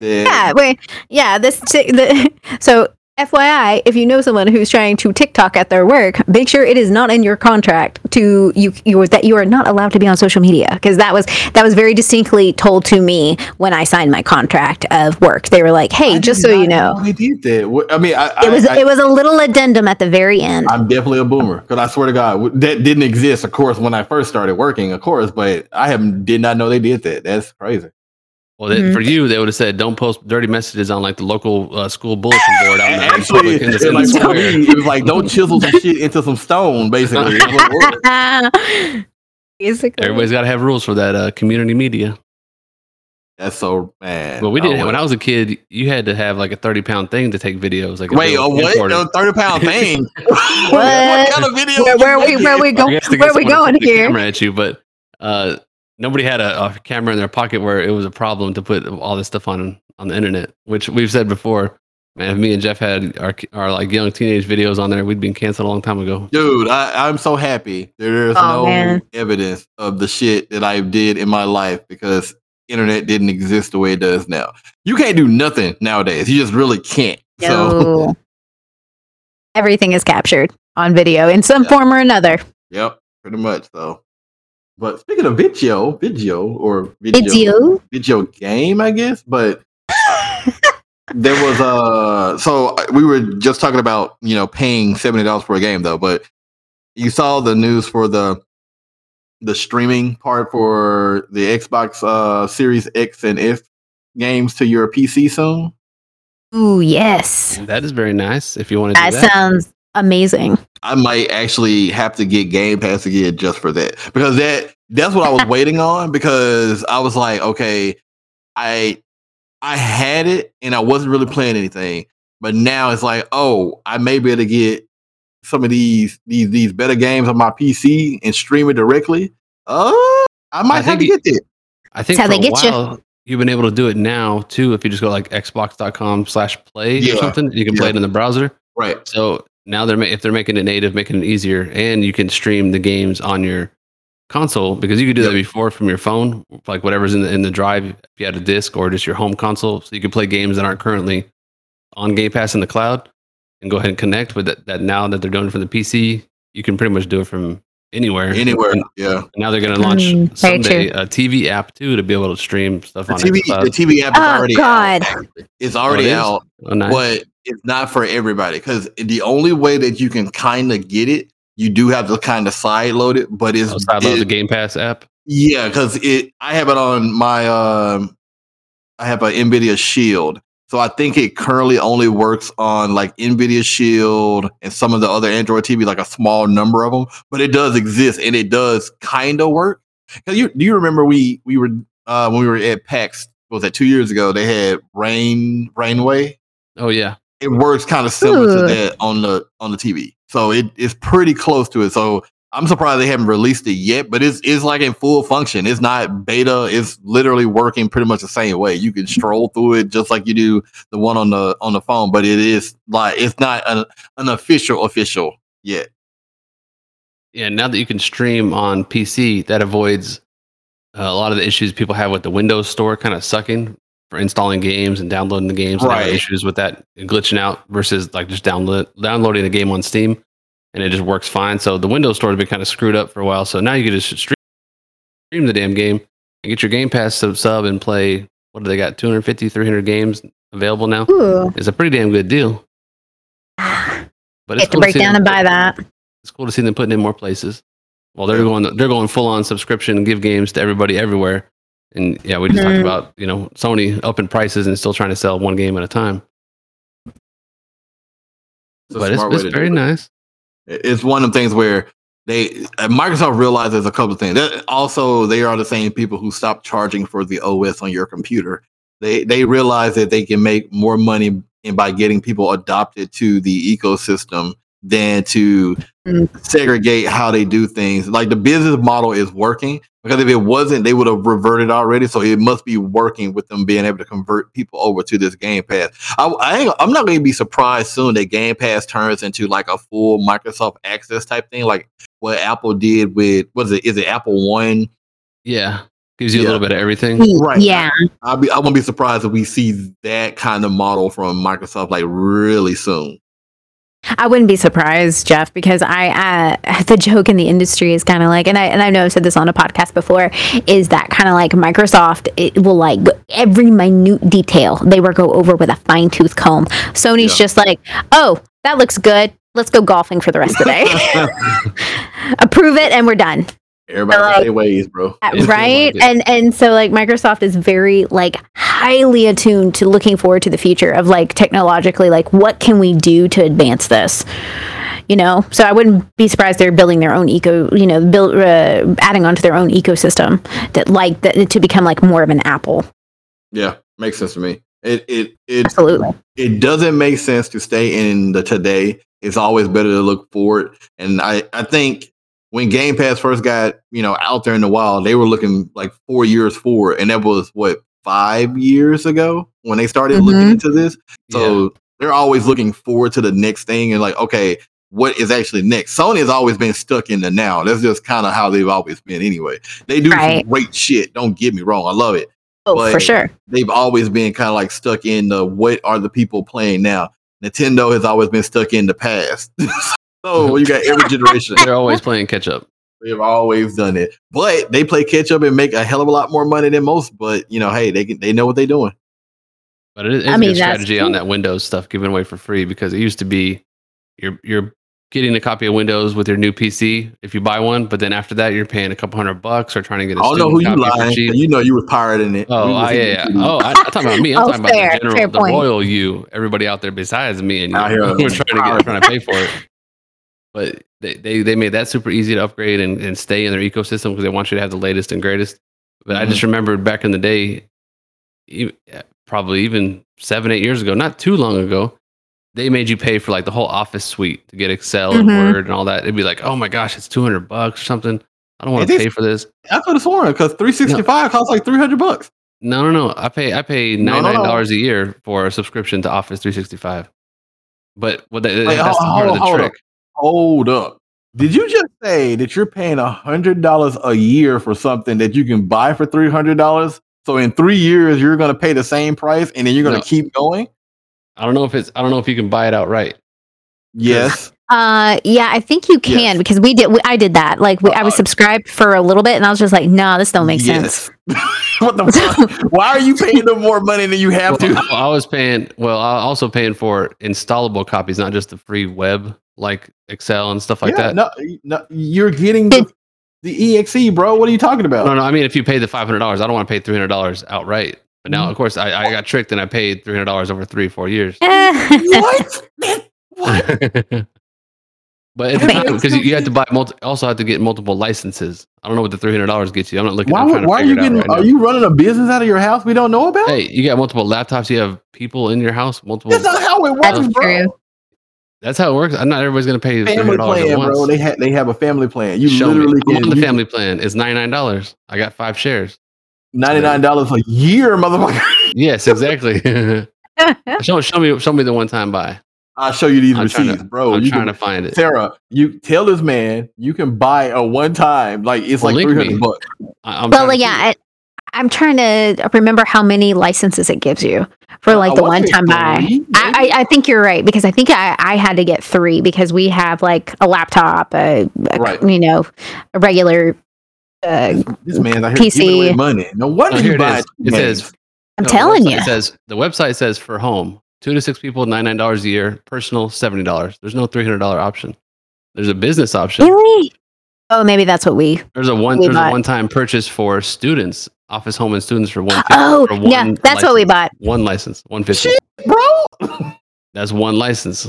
[SPEAKER 3] that-
[SPEAKER 2] Yeah, wait, yeah. This ti- the, so FYI, if you know someone who's trying to TikTok at their work, make sure it is not in your contract to you you that you are not allowed to be on social media because that was that was very distinctly told to me when I signed my contract of work. They were like, "Hey,
[SPEAKER 3] did
[SPEAKER 2] just so you know."
[SPEAKER 3] they did that. I mean, I,
[SPEAKER 2] It was
[SPEAKER 3] I,
[SPEAKER 2] it was a little addendum at the very end.
[SPEAKER 3] I'm definitely a boomer because I swear to God, that didn't exist. Of course, when I first started working, of course, but I have did not know they did that. That's crazy.
[SPEAKER 1] Well, they,
[SPEAKER 2] Mhm.
[SPEAKER 1] for you, they would have said, "Don't post dirty messages on like the local uh, school bulletin board out in
[SPEAKER 3] Actually,
[SPEAKER 1] in the,
[SPEAKER 3] it was
[SPEAKER 1] in
[SPEAKER 3] like for me, it was like don't chisel some shit into some stone. Basically, That's what it was.
[SPEAKER 2] Basically,
[SPEAKER 1] Everybody's got to have rules for that uh, community media.
[SPEAKER 3] that's so bad.
[SPEAKER 1] But we didn't.
[SPEAKER 3] Oh,
[SPEAKER 1] when I was a kid, you had to have like a thirty pound thing to take videos. Like
[SPEAKER 3] Wait,
[SPEAKER 1] they
[SPEAKER 3] a what?
[SPEAKER 1] imported.
[SPEAKER 3] A thirty pound thing?
[SPEAKER 2] What?
[SPEAKER 3] what kind of video?
[SPEAKER 2] where, where we where we
[SPEAKER 1] I
[SPEAKER 2] go?
[SPEAKER 1] guess
[SPEAKER 2] Where we going
[SPEAKER 1] point the
[SPEAKER 2] here?
[SPEAKER 1] Camera at you, but uh, nobody had a, a camera in their pocket where it was a problem to put all this stuff on on the internet. Which we've said before. Man, if me and Jeff had our our like young teenage videos on there, we'd been canceled a long time ago.
[SPEAKER 3] Dude, I, I'm so happy there's
[SPEAKER 2] Oh,
[SPEAKER 3] no
[SPEAKER 2] man.
[SPEAKER 3] evidence of the shit that I did in my life because internet didn't exist the way it does now. You can't do nothing nowadays. You just really can't. So
[SPEAKER 2] Everything is captured on video in some
[SPEAKER 3] Yeah.
[SPEAKER 2] form or another.
[SPEAKER 3] Yep, pretty much though. But speaking of video, video or video,
[SPEAKER 2] Video.
[SPEAKER 3] video game, I guess. But there was uh so we were just talking about you know paying seventy dollars for a game though, but you saw the news for the the streaming part for the Xbox uh Series X and S games to your PC soon.
[SPEAKER 2] Ooh, yes.
[SPEAKER 1] That is very nice. If you want to do
[SPEAKER 2] That
[SPEAKER 1] that,
[SPEAKER 2] sounds amazing.
[SPEAKER 3] I might actually have to get Game Pass again just for that because that that's what I was waiting on because I was like, okay, I I had it and I wasn't really playing anything, but now it's like, oh, I may be able to get some of these these these better games on my PC and stream it directly. Uh, I might
[SPEAKER 1] I
[SPEAKER 3] have to get that.
[SPEAKER 1] I think
[SPEAKER 2] That's
[SPEAKER 1] for
[SPEAKER 2] how
[SPEAKER 1] a
[SPEAKER 2] they get you.
[SPEAKER 1] while you've been able to do it now too. If you just go like xbox.com slash play
[SPEAKER 3] Yeah.
[SPEAKER 1] or something, you can play it in the browser.
[SPEAKER 3] Right.
[SPEAKER 1] So now they're ma- if they're making it native, making it easier, and you can stream the games on your console because you could do that before from your phone, like whatever's in the in the drive. If you had a disc or just your home console, so you can play games that aren't currently on Game Pass in the cloud, and go ahead and connect with that. That now that they're doing it from the PC, you can pretty much do it from anywhere.
[SPEAKER 3] Anywhere.
[SPEAKER 1] And
[SPEAKER 3] Yeah.
[SPEAKER 1] now they're going to launch
[SPEAKER 2] Mm,
[SPEAKER 1] someday a TV app too to be able to stream stuff
[SPEAKER 3] The
[SPEAKER 1] on
[SPEAKER 3] TV
[SPEAKER 1] xCloud.
[SPEAKER 3] the TV app is
[SPEAKER 2] Oh,
[SPEAKER 3] already
[SPEAKER 2] God.
[SPEAKER 3] out. It's already
[SPEAKER 1] it is?
[SPEAKER 3] out.
[SPEAKER 1] Oh, nice.
[SPEAKER 3] but it's not for everybody because the only way that you can kind of get it, you do have to kind of side load it. But it's
[SPEAKER 1] Oh, so I love
[SPEAKER 3] it-
[SPEAKER 1] the Game Pass app.
[SPEAKER 3] yeah, because it I have it on my um I have a Nvidia Shield. So I think it currently only works on like Nvidia Shield and some of the other Android TV, like a small number of them. But it does exist and it does kind of work. Cause you do you remember we we were uh when we were at PAX, what was that two years ago? They had Rain Rainway
[SPEAKER 1] Oh yeah.
[SPEAKER 3] It works kind of similar
[SPEAKER 2] Ooh.
[SPEAKER 3] to that on the on the TV. So it, it's pretty close to it. So I'm surprised they haven't released it yet, but it's it's like in full function. It's not beta. It's literally working pretty much the same way. You can stroll through it just like you do the one on the on the phone, but it is like it's not an, an official official yet.
[SPEAKER 1] Yeah, now that you can stream on PC, that avoids uh, a lot of the issues people have with the Windows Store kind of sucking for installing games and downloading the games. and having
[SPEAKER 3] Right.
[SPEAKER 1] issues with that glitching out versus like just download downloading the game on Steam, and it just works fine. So the Windows Store has been kind of screwed up for a while. So now you can just stream, stream the damn game and get your Game Pass sub, sub and play. What do they got? 250, 300 games available now.
[SPEAKER 2] Ooh.
[SPEAKER 1] It's a pretty damn good deal.
[SPEAKER 2] I
[SPEAKER 1] But
[SPEAKER 2] have to
[SPEAKER 1] cool
[SPEAKER 2] break
[SPEAKER 1] see
[SPEAKER 2] down
[SPEAKER 1] them-
[SPEAKER 2] and buy that.
[SPEAKER 1] it's cool to see them putting in more places. Well, they're going they're going full on subscription and give games to everybody everywhere. And yeah, we just talked
[SPEAKER 2] Mhm.
[SPEAKER 1] about you know Sony upping prices and still trying to sell one game at a time.
[SPEAKER 3] It's a
[SPEAKER 1] but it's,
[SPEAKER 3] smart
[SPEAKER 1] it's very
[SPEAKER 3] it.
[SPEAKER 1] nice.
[SPEAKER 3] it's one of the things where they uh, Microsoft realizes a couple of things. That also, they are the same people who stopped charging for the OS on your computer. They they realize that they can make more money by getting people adopted to the ecosystem than to
[SPEAKER 2] Mm.
[SPEAKER 3] segregate how they do things. Like the business model is working because if it wasn't, they would have reverted already. So it must be working with them being able to convert people over to this Game Pass. I, I ain't, I'm not going to be surprised soon that Game Pass turns into like a full Microsoft Access type thing, like what Apple did with what is it? Is it Apple One?
[SPEAKER 1] Yeah, gives you a little bit of everything.
[SPEAKER 3] Right.
[SPEAKER 2] Yeah.
[SPEAKER 3] I'll be I won't be surprised if we see that kind of model from Microsoft like really soon.
[SPEAKER 2] I wouldn't be surprised, Jeff, because I uh, the joke in the industry is kind of like, and I and I know I've said this on a podcast before, is that kind of like Microsoft it will like every minute detail they will go over with a fine tooth comb. Sony's
[SPEAKER 3] Yeah.
[SPEAKER 2] just like, oh, that looks good. Let's go golfing for the rest of the day. Approve it, and we're done.
[SPEAKER 3] Everybody
[SPEAKER 2] Like-
[SPEAKER 3] got their ways, bro.
[SPEAKER 2] Right
[SPEAKER 1] like
[SPEAKER 2] and and so like microsoft is very like highly attuned to looking forward to the future of like technologically like what can we do to advance this you know so i wouldn't be surprised they're building their own eco you know build uh, adding onto their own ecosystem that like that to become like more of an apple
[SPEAKER 3] Yeah, makes sense to me. It it it
[SPEAKER 2] absolutely
[SPEAKER 3] it doesn't make sense to stay in the today. It's always better to look forward. And I, I think when Game Pass first got you know out there in the wild, they were looking like four years forward, and that was what five years ago when they started looking
[SPEAKER 2] Mhm.
[SPEAKER 3] into this. So
[SPEAKER 1] Yeah.
[SPEAKER 3] they're always looking forward to the next thing and like, okay, what is actually next? Sony has always been stuck in the now. That's just kind of how they've always been anyway. They do
[SPEAKER 2] Right.
[SPEAKER 3] some great shit. Don't get me wrong. I love it.
[SPEAKER 2] Oh, for sure.
[SPEAKER 3] They've always been kind of like stuck in the what are the people playing now? Nintendo has always been stuck in the past. so you got every generation.
[SPEAKER 1] They're always playing catch up.
[SPEAKER 3] They've always done it. But they play catch up and make a hell of a lot more money than most. But you know, hey, they can, they know what they're doing.
[SPEAKER 1] But it is
[SPEAKER 2] I
[SPEAKER 1] a
[SPEAKER 2] mean,
[SPEAKER 1] good
[SPEAKER 2] that's
[SPEAKER 1] strategy on that Windows stuff given away for free because it used to be you're you're getting a copy of Windows with your new PC if you buy one, but then after that you're paying a couple hundred bucks or trying to get a
[SPEAKER 3] I don't know who you
[SPEAKER 1] copy for
[SPEAKER 3] lying. You know you were pirating it.
[SPEAKER 1] Oh, I, yeah, yeah. Oh, I, I'm talking about me. I'm
[SPEAKER 2] Oh,
[SPEAKER 1] talking about the general, the
[SPEAKER 2] point.
[SPEAKER 1] royal you. Everybody out there besides me and you. We're trying to get, trying to pay for it. But they, they, they made that super easy to upgrade and, and stay in their ecosystem because they want you to have the latest and greatest. But I just
[SPEAKER 3] Mm-hmm.
[SPEAKER 1] remembered back in the day, e- probably even seven, eight years ago, not too long ago, they made you pay for like the whole Office suite to get Excel and
[SPEAKER 2] Mhm.
[SPEAKER 1] Word and all that. It'd be like, oh my gosh, it's two hundred bucks or something. I don't want to pay for this.
[SPEAKER 3] I could have sworn because 365 costs like 300 bucks.
[SPEAKER 1] No, no, no. I pay I pay
[SPEAKER 3] No,
[SPEAKER 1] ninety
[SPEAKER 3] no,
[SPEAKER 1] nine
[SPEAKER 3] no.
[SPEAKER 1] dollars a year for a subscription to Office three sixty five. But what they,
[SPEAKER 3] Wait,
[SPEAKER 1] that's
[SPEAKER 3] hold-
[SPEAKER 1] part of the
[SPEAKER 3] hold
[SPEAKER 1] trick.
[SPEAKER 3] up. Hold up. Did you just say that you're paying hundred dollars a year for something that you can buy for three hundred dollars? So in three years, you're going to pay the same price, and then you're going to
[SPEAKER 1] No.
[SPEAKER 3] keep going.
[SPEAKER 1] I don't know if it's I don't know if you can buy it outright.
[SPEAKER 3] Yes.
[SPEAKER 2] Uh, yeah, I think you can
[SPEAKER 3] Yes.
[SPEAKER 2] because we did. We, I did that. Like, we, I was
[SPEAKER 3] Uh,
[SPEAKER 2] subscribed for a little bit, and I was just like, "No, this don't make sense."
[SPEAKER 3] What the fuck? Why are you paying them more money than you have
[SPEAKER 1] Well,
[SPEAKER 3] to?
[SPEAKER 1] I, I was paying well, I also paying for installable copies, not just the free web like Excel and stuff like
[SPEAKER 3] Yeah,
[SPEAKER 1] that.
[SPEAKER 3] No, no, you're getting the, the exe, bro. What are you talking about?
[SPEAKER 1] No, no, I mean if you pay the five hundred dollars, I don't want to pay three hundred dollars outright. But now, mm. of course, I, I got tricked and I paid three hundred dollars over three, four years.
[SPEAKER 3] what? What?
[SPEAKER 1] but at
[SPEAKER 2] I
[SPEAKER 1] the time, because you, you had to buy multi, also had to get multiple licenses. I don't know what the three hundred dollars gets you. I'm not looking.
[SPEAKER 3] Why,
[SPEAKER 1] I'm trying to
[SPEAKER 3] why are you getting?
[SPEAKER 1] right
[SPEAKER 3] are
[SPEAKER 1] now.
[SPEAKER 3] you running a business out of your house we don't know about?
[SPEAKER 1] Hey, you got multiple laptops. You have people in your house. Multiple.
[SPEAKER 3] That's not how it works,
[SPEAKER 2] That's
[SPEAKER 3] bro.
[SPEAKER 2] true.
[SPEAKER 1] That's how it works. I'm not everybody's gonna pay three
[SPEAKER 3] Family plan,
[SPEAKER 1] at once.
[SPEAKER 3] bro. They have they have a family plan. You
[SPEAKER 1] Show
[SPEAKER 3] literally
[SPEAKER 1] me. I'm
[SPEAKER 3] can
[SPEAKER 1] on the
[SPEAKER 3] you-
[SPEAKER 1] family plan. It's ninety nine dollars. I got five shares.
[SPEAKER 3] ninety nine dollars a year, motherfucker.
[SPEAKER 1] Yes, exactly. show, show me, show me the one time buy.
[SPEAKER 3] I'll show you these
[SPEAKER 1] I'm trying
[SPEAKER 3] receipts,
[SPEAKER 1] to,
[SPEAKER 3] bro.
[SPEAKER 1] I'm
[SPEAKER 3] you
[SPEAKER 1] trying
[SPEAKER 3] can,
[SPEAKER 1] to find it.
[SPEAKER 3] Sarah, you tell this man you can buy a one time, like it's
[SPEAKER 1] Well,
[SPEAKER 3] like
[SPEAKER 1] link
[SPEAKER 3] three bucks.
[SPEAKER 1] I, I'm
[SPEAKER 2] But like,
[SPEAKER 1] to
[SPEAKER 2] yeah,
[SPEAKER 1] it.
[SPEAKER 2] I, I'm trying to remember how many licenses it gives you for like the one time buy. I,
[SPEAKER 3] maybe?
[SPEAKER 2] I, I think you're right because I think I, I had to get three because we have like a laptop, a, a
[SPEAKER 3] Right.
[SPEAKER 2] you know, a regular. Uh,
[SPEAKER 3] This man's out here giving away
[SPEAKER 2] PC.
[SPEAKER 3] money. No wonder
[SPEAKER 1] Oh,
[SPEAKER 3] you
[SPEAKER 1] here it
[SPEAKER 3] buy
[SPEAKER 1] is. It says
[SPEAKER 2] I'm
[SPEAKER 1] No,
[SPEAKER 2] telling you.
[SPEAKER 1] It says the website says for home two to six people ninety nine dollars a year, personal seventy dollars. There's no three hundred dollar option. There's a business option.
[SPEAKER 2] really. Oh, maybe that's what we.
[SPEAKER 1] There's a one.
[SPEAKER 2] We
[SPEAKER 1] There's a one time purchase for students, office, home, and students for one.
[SPEAKER 2] Oh,
[SPEAKER 1] for one
[SPEAKER 2] yeah, that's what we bought.
[SPEAKER 1] One license, one fifty.
[SPEAKER 3] Shit, bro.
[SPEAKER 1] That's one license.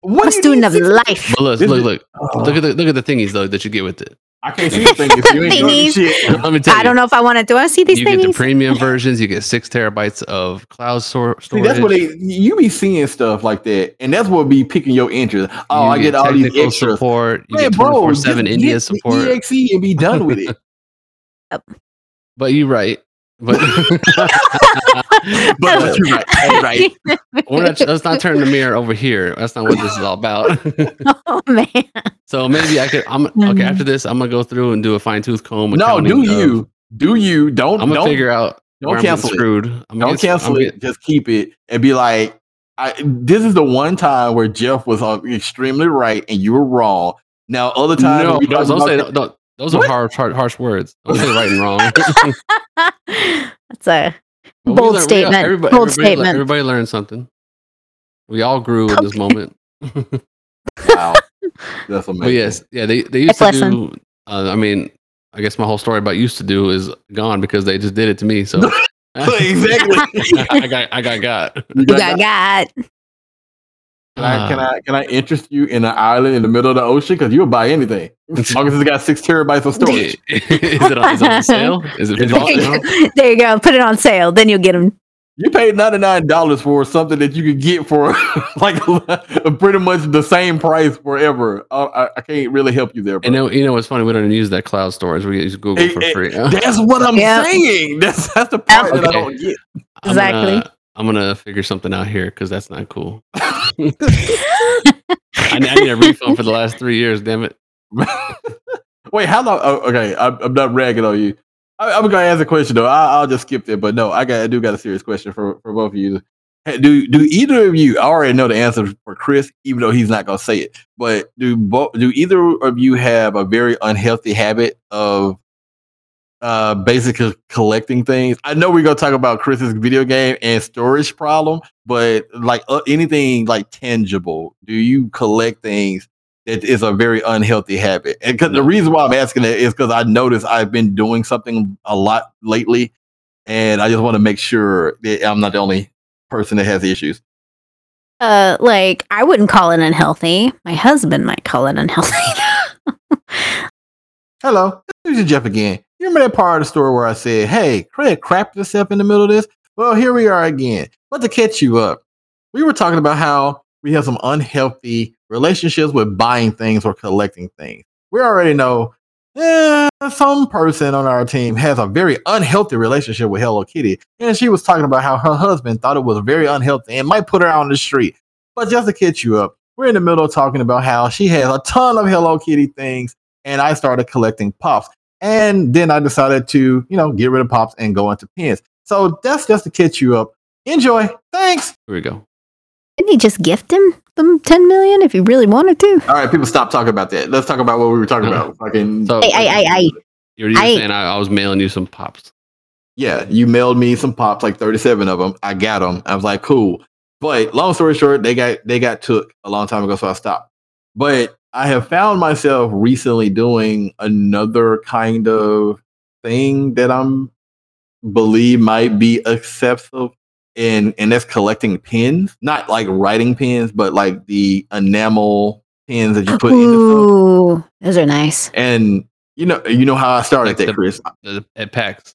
[SPEAKER 3] What
[SPEAKER 2] A student of life.
[SPEAKER 1] But look,
[SPEAKER 3] This
[SPEAKER 1] look, look,
[SPEAKER 3] Oh,
[SPEAKER 1] look at the look at the thingies though that you get with it.
[SPEAKER 3] I can't see the thing you
[SPEAKER 2] Thingies.
[SPEAKER 3] shit.
[SPEAKER 1] Let me tell you.
[SPEAKER 2] I don't know if I want to. Do I see these
[SPEAKER 1] you get the
[SPEAKER 2] things?
[SPEAKER 1] premium versions. You get six terabytes of cloud stor-
[SPEAKER 3] See,
[SPEAKER 1] storage.
[SPEAKER 3] that's what they you be seeing stuff like that, and that's what be picking your interest. Oh,
[SPEAKER 1] You
[SPEAKER 3] I get all these
[SPEAKER 1] technical support. You
[SPEAKER 3] Man,
[SPEAKER 1] get
[SPEAKER 3] bro,
[SPEAKER 1] twenty four
[SPEAKER 3] just
[SPEAKER 1] seven
[SPEAKER 3] get
[SPEAKER 1] India
[SPEAKER 3] the
[SPEAKER 1] support.
[SPEAKER 3] EXE and be done with it.
[SPEAKER 1] But you're right. But
[SPEAKER 3] but, but you're right. Hey, right.
[SPEAKER 1] not, let's not turn the mirror over here. That's not what this is all about.
[SPEAKER 2] oh man.
[SPEAKER 1] so maybe I could. I'm okay. After this, I'm gonna go through and do a fine tooth comb.
[SPEAKER 3] No, do
[SPEAKER 1] of-
[SPEAKER 3] you? Do you? Don't
[SPEAKER 1] I'm gonna
[SPEAKER 3] don't
[SPEAKER 1] figure out.
[SPEAKER 3] don't
[SPEAKER 1] where I'm getting
[SPEAKER 3] cancel it.
[SPEAKER 1] screwed. I'm
[SPEAKER 3] don't
[SPEAKER 1] get-
[SPEAKER 3] cancel
[SPEAKER 1] I'm
[SPEAKER 3] it.
[SPEAKER 1] get-
[SPEAKER 3] Just keep it and be like, I, this is the one time where Jeff was uh, extremely right and you were wrong. Now, other times,
[SPEAKER 1] No,
[SPEAKER 3] when we
[SPEAKER 1] don't,
[SPEAKER 3] talk
[SPEAKER 1] don't say
[SPEAKER 3] about-
[SPEAKER 1] don't, those are harsh, harsh, harsh words. Don't say right and wrong.
[SPEAKER 2] That's a
[SPEAKER 1] But we
[SPEAKER 2] Bold
[SPEAKER 1] learn- we-
[SPEAKER 2] statement.
[SPEAKER 1] everybody,
[SPEAKER 2] Bold
[SPEAKER 1] everybody,
[SPEAKER 2] statement.
[SPEAKER 1] Everybody learned something. We all grew in this
[SPEAKER 2] Okay.
[SPEAKER 1] moment.
[SPEAKER 3] wow, that's amazing.
[SPEAKER 1] But yes, yeah, they they used
[SPEAKER 2] Life
[SPEAKER 1] to
[SPEAKER 2] lesson.
[SPEAKER 1] do. Uh, I mean, I guess my whole story about used to do is gone because they just did it to me. So
[SPEAKER 3] exactly.
[SPEAKER 1] I got I got got.
[SPEAKER 3] You
[SPEAKER 2] you
[SPEAKER 3] got-
[SPEAKER 2] got got.
[SPEAKER 3] Can I, can
[SPEAKER 1] Ah.
[SPEAKER 3] I can I interest you in an island in the middle of the ocean? Because you'll buy anything as long as it's got six terabytes of storage.
[SPEAKER 1] is it on, is it on sale? Is it
[SPEAKER 3] on
[SPEAKER 2] There you, there you go. Put it on sale. Then you'll get them.
[SPEAKER 3] You paid ninety nine dollars for something that you could get for like pretty much the same price forever. Uh, I, I can't really help you there. Bro.
[SPEAKER 1] And know, you know what's funny? We don't use that cloud storage. We use Google
[SPEAKER 3] Hey,
[SPEAKER 1] for
[SPEAKER 3] hey,
[SPEAKER 1] free.
[SPEAKER 3] That's what I'm
[SPEAKER 2] Yeah.
[SPEAKER 3] saying. That's that's the part that I don't get.
[SPEAKER 1] I'm
[SPEAKER 2] Exactly.
[SPEAKER 1] Gonna, I'm gonna figure something out here because that's not cool. I, I need a refund for the last three years. Damn it!
[SPEAKER 3] Wait, how long? Oh, okay, I'm, I'm not ragging on you. I, I'm gonna ask a question though. I, I'll just skip it. But no, I got I do got a serious question for, for both of you. Do do either of you? I already know the answer for Chris, even though he's not gonna say it. But do both? Do either of you have a very unhealthy habit of uh basically collecting things? I know we're gonna talk about Chris's video game and storage problem, but like uh, anything like tangible, do you collect things that is a very unhealthy habit. And 'cause the reason why I'm asking it is because I noticed I've been doing something a lot lately, and I just want to make sure that I'm not the only person that has issues.
[SPEAKER 2] Uh, like I wouldn't call it unhealthy. My husband might call it unhealthy.
[SPEAKER 3] Hello, this is Jeff again. You remember that part of the story where I said, "Hey, Craig crapped yourself in the middle of this"? Well, here we are again. But to catch you up, we were talking about how we have some unhealthy relationships with buying things or collecting things. We already know eh, some person on our team has a very unhealthy relationship with Hello Kitty, and she was talking about how her husband thought it was very unhealthy and might put her out on the street. But just to catch you up, we're in the middle of talking about how she has a ton of Hello Kitty things, and I started collecting pops. And then I decided to, you know, get rid of pops and go into pins. So that's just to catch you up. Enjoy. Thanks.
[SPEAKER 1] Here we go.
[SPEAKER 2] Didn't he just gift him the ten million if he really wanted to?
[SPEAKER 3] All right, people, stop talking about that. Let's talk about what we were talking about. Fucking
[SPEAKER 1] So you're, you're
[SPEAKER 2] I-
[SPEAKER 1] saying I, I was mailing you some pops.
[SPEAKER 3] yeah, you mailed me some pops, like thirty-seven of them. I got them. I was like, cool. But long story short, they got they got took a long time ago, so I stopped. But I have found myself recently doing another kind of thing that I'm believe might be excessive and and that's collecting pins not like writing pins but like the enamel pins that you put in the
[SPEAKER 2] Ooh, those are nice.
[SPEAKER 3] and you know you know how i started
[SPEAKER 1] Like
[SPEAKER 3] that
[SPEAKER 1] the-
[SPEAKER 3] chris
[SPEAKER 1] The, at PAX.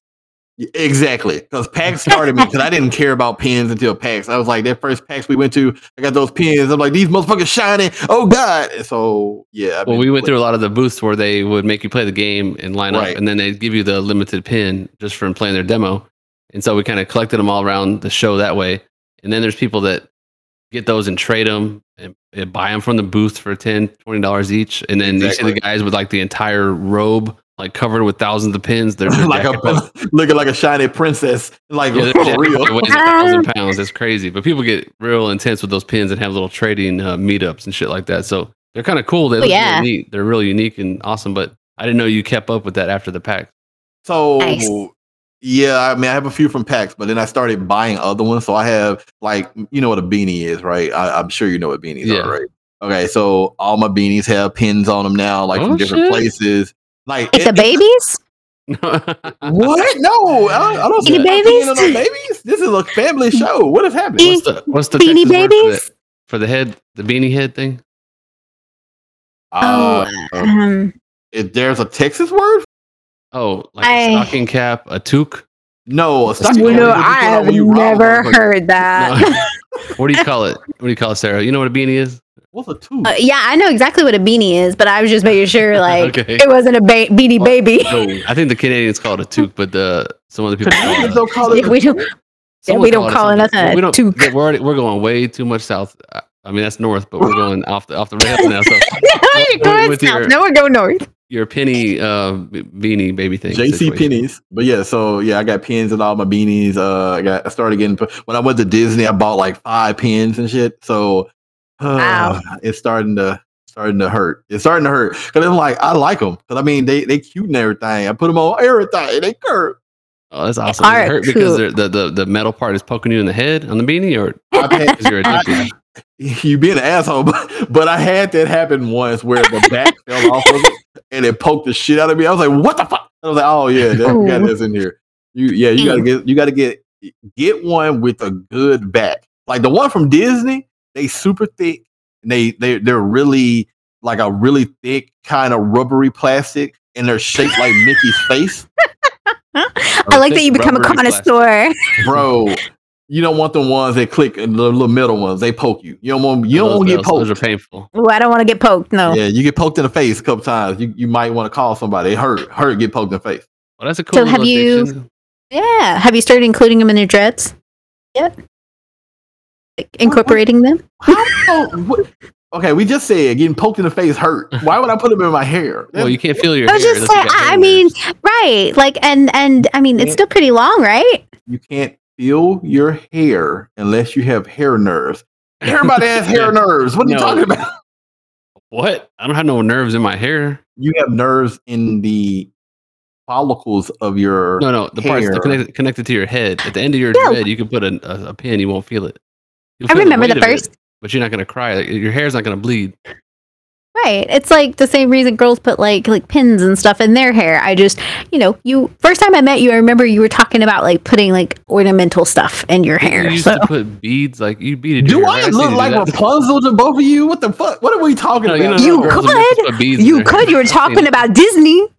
[SPEAKER 3] Exactly because pax started me because i didn't care about pins until pax i was like that first pax we went to i got those pins i'm like these motherfuckers shining oh god And so yeah I've
[SPEAKER 1] Well, we went through a lot of the booths where they would make you play the game and line
[SPEAKER 3] Right.
[SPEAKER 1] up, and then they'd give you the limited pin just from playing their demo. And so we kind of collected them all around the show that way. And then there's people that get those and trade them and, and buy them from the booth for 10 $20 each. And then you see the guys with like the entire robe, like covered with thousands of pins. They're, they're
[SPEAKER 3] like a looking like a shiny princess like
[SPEAKER 1] yeah,
[SPEAKER 3] for real
[SPEAKER 1] weighs a thousand pounds. It's crazy. But people get real intense with those pins and have little trading uh, meetups and shit like that. So they're kind of cool. They look
[SPEAKER 2] yeah.
[SPEAKER 1] really neat. They're really unique and awesome. But I didn't know you kept up with that after the pack.
[SPEAKER 3] So
[SPEAKER 2] Nice.
[SPEAKER 3] yeah, I mean, I have a few from PAX, but then I started buying other ones. So I have like, you know what a beanie is, right? I, I'm sure you know what beanies
[SPEAKER 1] Yeah.
[SPEAKER 3] are, right? Okay, so all my beanies have pins on them now, like
[SPEAKER 1] Oh,
[SPEAKER 3] from different
[SPEAKER 1] shit.
[SPEAKER 3] places. Like
[SPEAKER 2] Like the babies?
[SPEAKER 3] What? No, I, I don't.
[SPEAKER 2] Beanie
[SPEAKER 3] I'm
[SPEAKER 2] Babies?
[SPEAKER 3] no babies. This is a family show. What is happening?
[SPEAKER 1] what's the what's the
[SPEAKER 2] Beanie
[SPEAKER 1] Texas word for,
[SPEAKER 2] Babies?
[SPEAKER 1] the, for the head, the beanie head thing?
[SPEAKER 3] Uh,
[SPEAKER 2] oh, um,
[SPEAKER 3] if there's a Texas word?
[SPEAKER 1] Oh, like
[SPEAKER 2] I-
[SPEAKER 1] a stocking cap, a toque.
[SPEAKER 3] No, a stocking cap
[SPEAKER 1] no,
[SPEAKER 3] is what you
[SPEAKER 2] I have
[SPEAKER 3] when you rob a
[SPEAKER 2] never heard that.
[SPEAKER 1] What do you call it? What do you call it, Sarah? You know what a beanie is?
[SPEAKER 3] What's a tooth?
[SPEAKER 2] Uh, yeah, I know exactly what a beanie is, but I was just making sure, like,
[SPEAKER 1] Okay.
[SPEAKER 2] it wasn't a ba- beanie
[SPEAKER 3] What?
[SPEAKER 2] baby.
[SPEAKER 1] No, I think the Canadians call it a toque, but the some other people call it.
[SPEAKER 3] don't call it
[SPEAKER 2] Yeah, we don't. Yeah, we don't call it
[SPEAKER 1] something.
[SPEAKER 2] nothing a
[SPEAKER 1] We don't.
[SPEAKER 2] toque.
[SPEAKER 1] We're already, we're going way too much south. I- I mean, that's north, but we're going off the off the rails now. So
[SPEAKER 2] no, you're going south.
[SPEAKER 1] your-
[SPEAKER 2] No, we're going north.
[SPEAKER 1] Your penny uh, beanie baby thing.
[SPEAKER 3] JC
[SPEAKER 1] situation.
[SPEAKER 3] Penney's. But yeah, so yeah, I got pins and all my beanies. Uh, I got I started getting when I went to Disney, I bought like five pins and shit. So uh, it's starting to starting to hurt. It's starting to hurt because I'm like I like them because I mean they they cute and everything. I put them on everything. They curve.
[SPEAKER 1] Oh, that's awesome. It hurt because
[SPEAKER 2] cool.
[SPEAKER 1] they're- the, the the metal part is poking you in the head on the beanie, or
[SPEAKER 3] I've had,
[SPEAKER 1] because you're addicted?
[SPEAKER 3] you being an asshole, but, but I had that happen once where the back fell off of it and it poked the shit out of me. I was like, what the fuck? I was like, oh yeah, that got
[SPEAKER 2] oh.
[SPEAKER 3] this in here. You yeah, you gotta mm. get you gotta get get one with a good back. Like the one from Disney, they super thick. And they they they're really like a really thick kind of rubbery plastic and they're shaped like Mickey's face.
[SPEAKER 2] I like that you become a
[SPEAKER 1] plastic.
[SPEAKER 2] connoisseur.
[SPEAKER 3] Bro, You don't want the ones that click and the little middle ones. They poke you. You don't want. You don't
[SPEAKER 1] Those-
[SPEAKER 3] want to get
[SPEAKER 1] those- Those are painful.
[SPEAKER 2] Ooh, I don't want to get poked. No.
[SPEAKER 3] Yeah, you get poked in the face a couple times. You you might want to call somebody. It hurt. Hurt. Get poked in the face.
[SPEAKER 1] Well, that's a cool.
[SPEAKER 2] So have
[SPEAKER 1] little
[SPEAKER 2] you-
[SPEAKER 1] addiction.
[SPEAKER 2] Yeah. Have you started including them in your dreads? Yet? Like, incorporating them?
[SPEAKER 3] Oh, what- okay, we just said getting poked in the face hurt. Why would I put them in my hair?
[SPEAKER 1] Well, you can't feel your
[SPEAKER 2] I was
[SPEAKER 1] hair.
[SPEAKER 2] just
[SPEAKER 1] unless
[SPEAKER 2] saying, I mean,
[SPEAKER 1] nerves.
[SPEAKER 2] right. Like, and, and I mean, it's still pretty long, right?
[SPEAKER 3] you can't feel your hair unless you have hair nerves. Everybody has hair nerves. What are you talking about?
[SPEAKER 1] what? I don't have no nerves in my hair.
[SPEAKER 3] You have nerves in the follicles of your.
[SPEAKER 1] No, no, the parts
[SPEAKER 3] hair.
[SPEAKER 1] connected, connected to your head. At the end of your
[SPEAKER 2] Yeah.
[SPEAKER 1] dread, you can put a, a, a pin. You won't feel it. You'll
[SPEAKER 2] I
[SPEAKER 1] feel
[SPEAKER 2] remember the
[SPEAKER 1] weight of it,
[SPEAKER 2] first,
[SPEAKER 1] but you're not gonna cry. Your hair's not gonna bleed.
[SPEAKER 2] Right. It's like the same reason girls put like, like pins and stuff in their hair. I just, you know, you, first time I met you, I remember you were talking about like putting like ornamental stuff in your hair.
[SPEAKER 1] You used
[SPEAKER 2] So,
[SPEAKER 1] to put beads. Like you beaded.
[SPEAKER 3] Do
[SPEAKER 1] your
[SPEAKER 3] I
[SPEAKER 1] hair. I've
[SPEAKER 3] look
[SPEAKER 1] seen you
[SPEAKER 3] like
[SPEAKER 1] do.
[SPEAKER 3] Rapunzel to both of you? What the fuck? What are we talking
[SPEAKER 1] No, you
[SPEAKER 3] about?
[SPEAKER 1] know,
[SPEAKER 2] You
[SPEAKER 1] girls will make us
[SPEAKER 2] could.
[SPEAKER 1] put beads in
[SPEAKER 2] you could,
[SPEAKER 1] hair.
[SPEAKER 2] you were talking about Disney.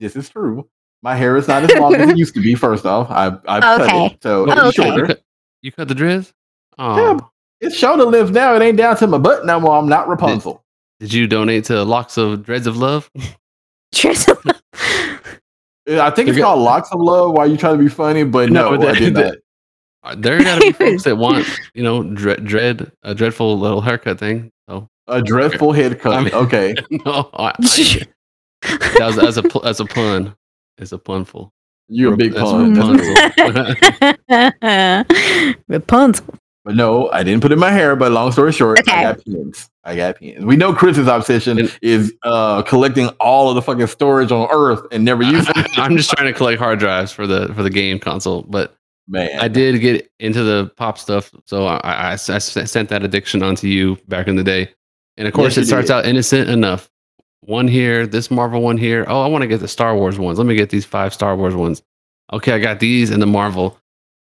[SPEAKER 3] This is true. My hair is not as long as it used to be. First off, I I cut it, so
[SPEAKER 1] What,
[SPEAKER 2] Oh,
[SPEAKER 3] it's
[SPEAKER 1] you, cut, you,
[SPEAKER 3] shorter.
[SPEAKER 1] cut, you cut the dreads? Oh,
[SPEAKER 3] Yeah. It's shoulder length now. It ain't down to my butt no more. I'm not Rapunzel.
[SPEAKER 1] Did you donate to Locks of Dreads of Love?
[SPEAKER 3] I think it's
[SPEAKER 1] They're
[SPEAKER 3] called locks of love. Why you trying to be funny? But no,
[SPEAKER 1] No,
[SPEAKER 3] I did
[SPEAKER 1] that-
[SPEAKER 3] not.
[SPEAKER 1] Uh, There gotta be folks that want, you know, dread, dread a dreadful little haircut thing. So
[SPEAKER 3] A dreadful head cut.
[SPEAKER 1] I mean-
[SPEAKER 3] okay.
[SPEAKER 1] no, I, I- that was as a as a pun. It's a punful.
[SPEAKER 3] You're a big pun.
[SPEAKER 1] Rapunzel.
[SPEAKER 2] Rapunzel.
[SPEAKER 3] But no, I didn't put in my hair. But long story short,
[SPEAKER 2] Okay.
[SPEAKER 3] I got pins. I got pins. We know Chris's obsession is uh, collecting all of the fucking storage on Earth and never using it.
[SPEAKER 1] I'm just trying to collect hard drives for the for the game console, but
[SPEAKER 3] Man,
[SPEAKER 1] I did get into the pop stuff, so I I sent that addiction onto you back in the day. And of course,
[SPEAKER 3] Yes,
[SPEAKER 1] it starts
[SPEAKER 3] did.
[SPEAKER 1] out innocent enough. One here, this Marvel one here. Oh, I want to get the Star Wars ones. Let me get these five Star Wars ones. Okay, I got these and the Marvel.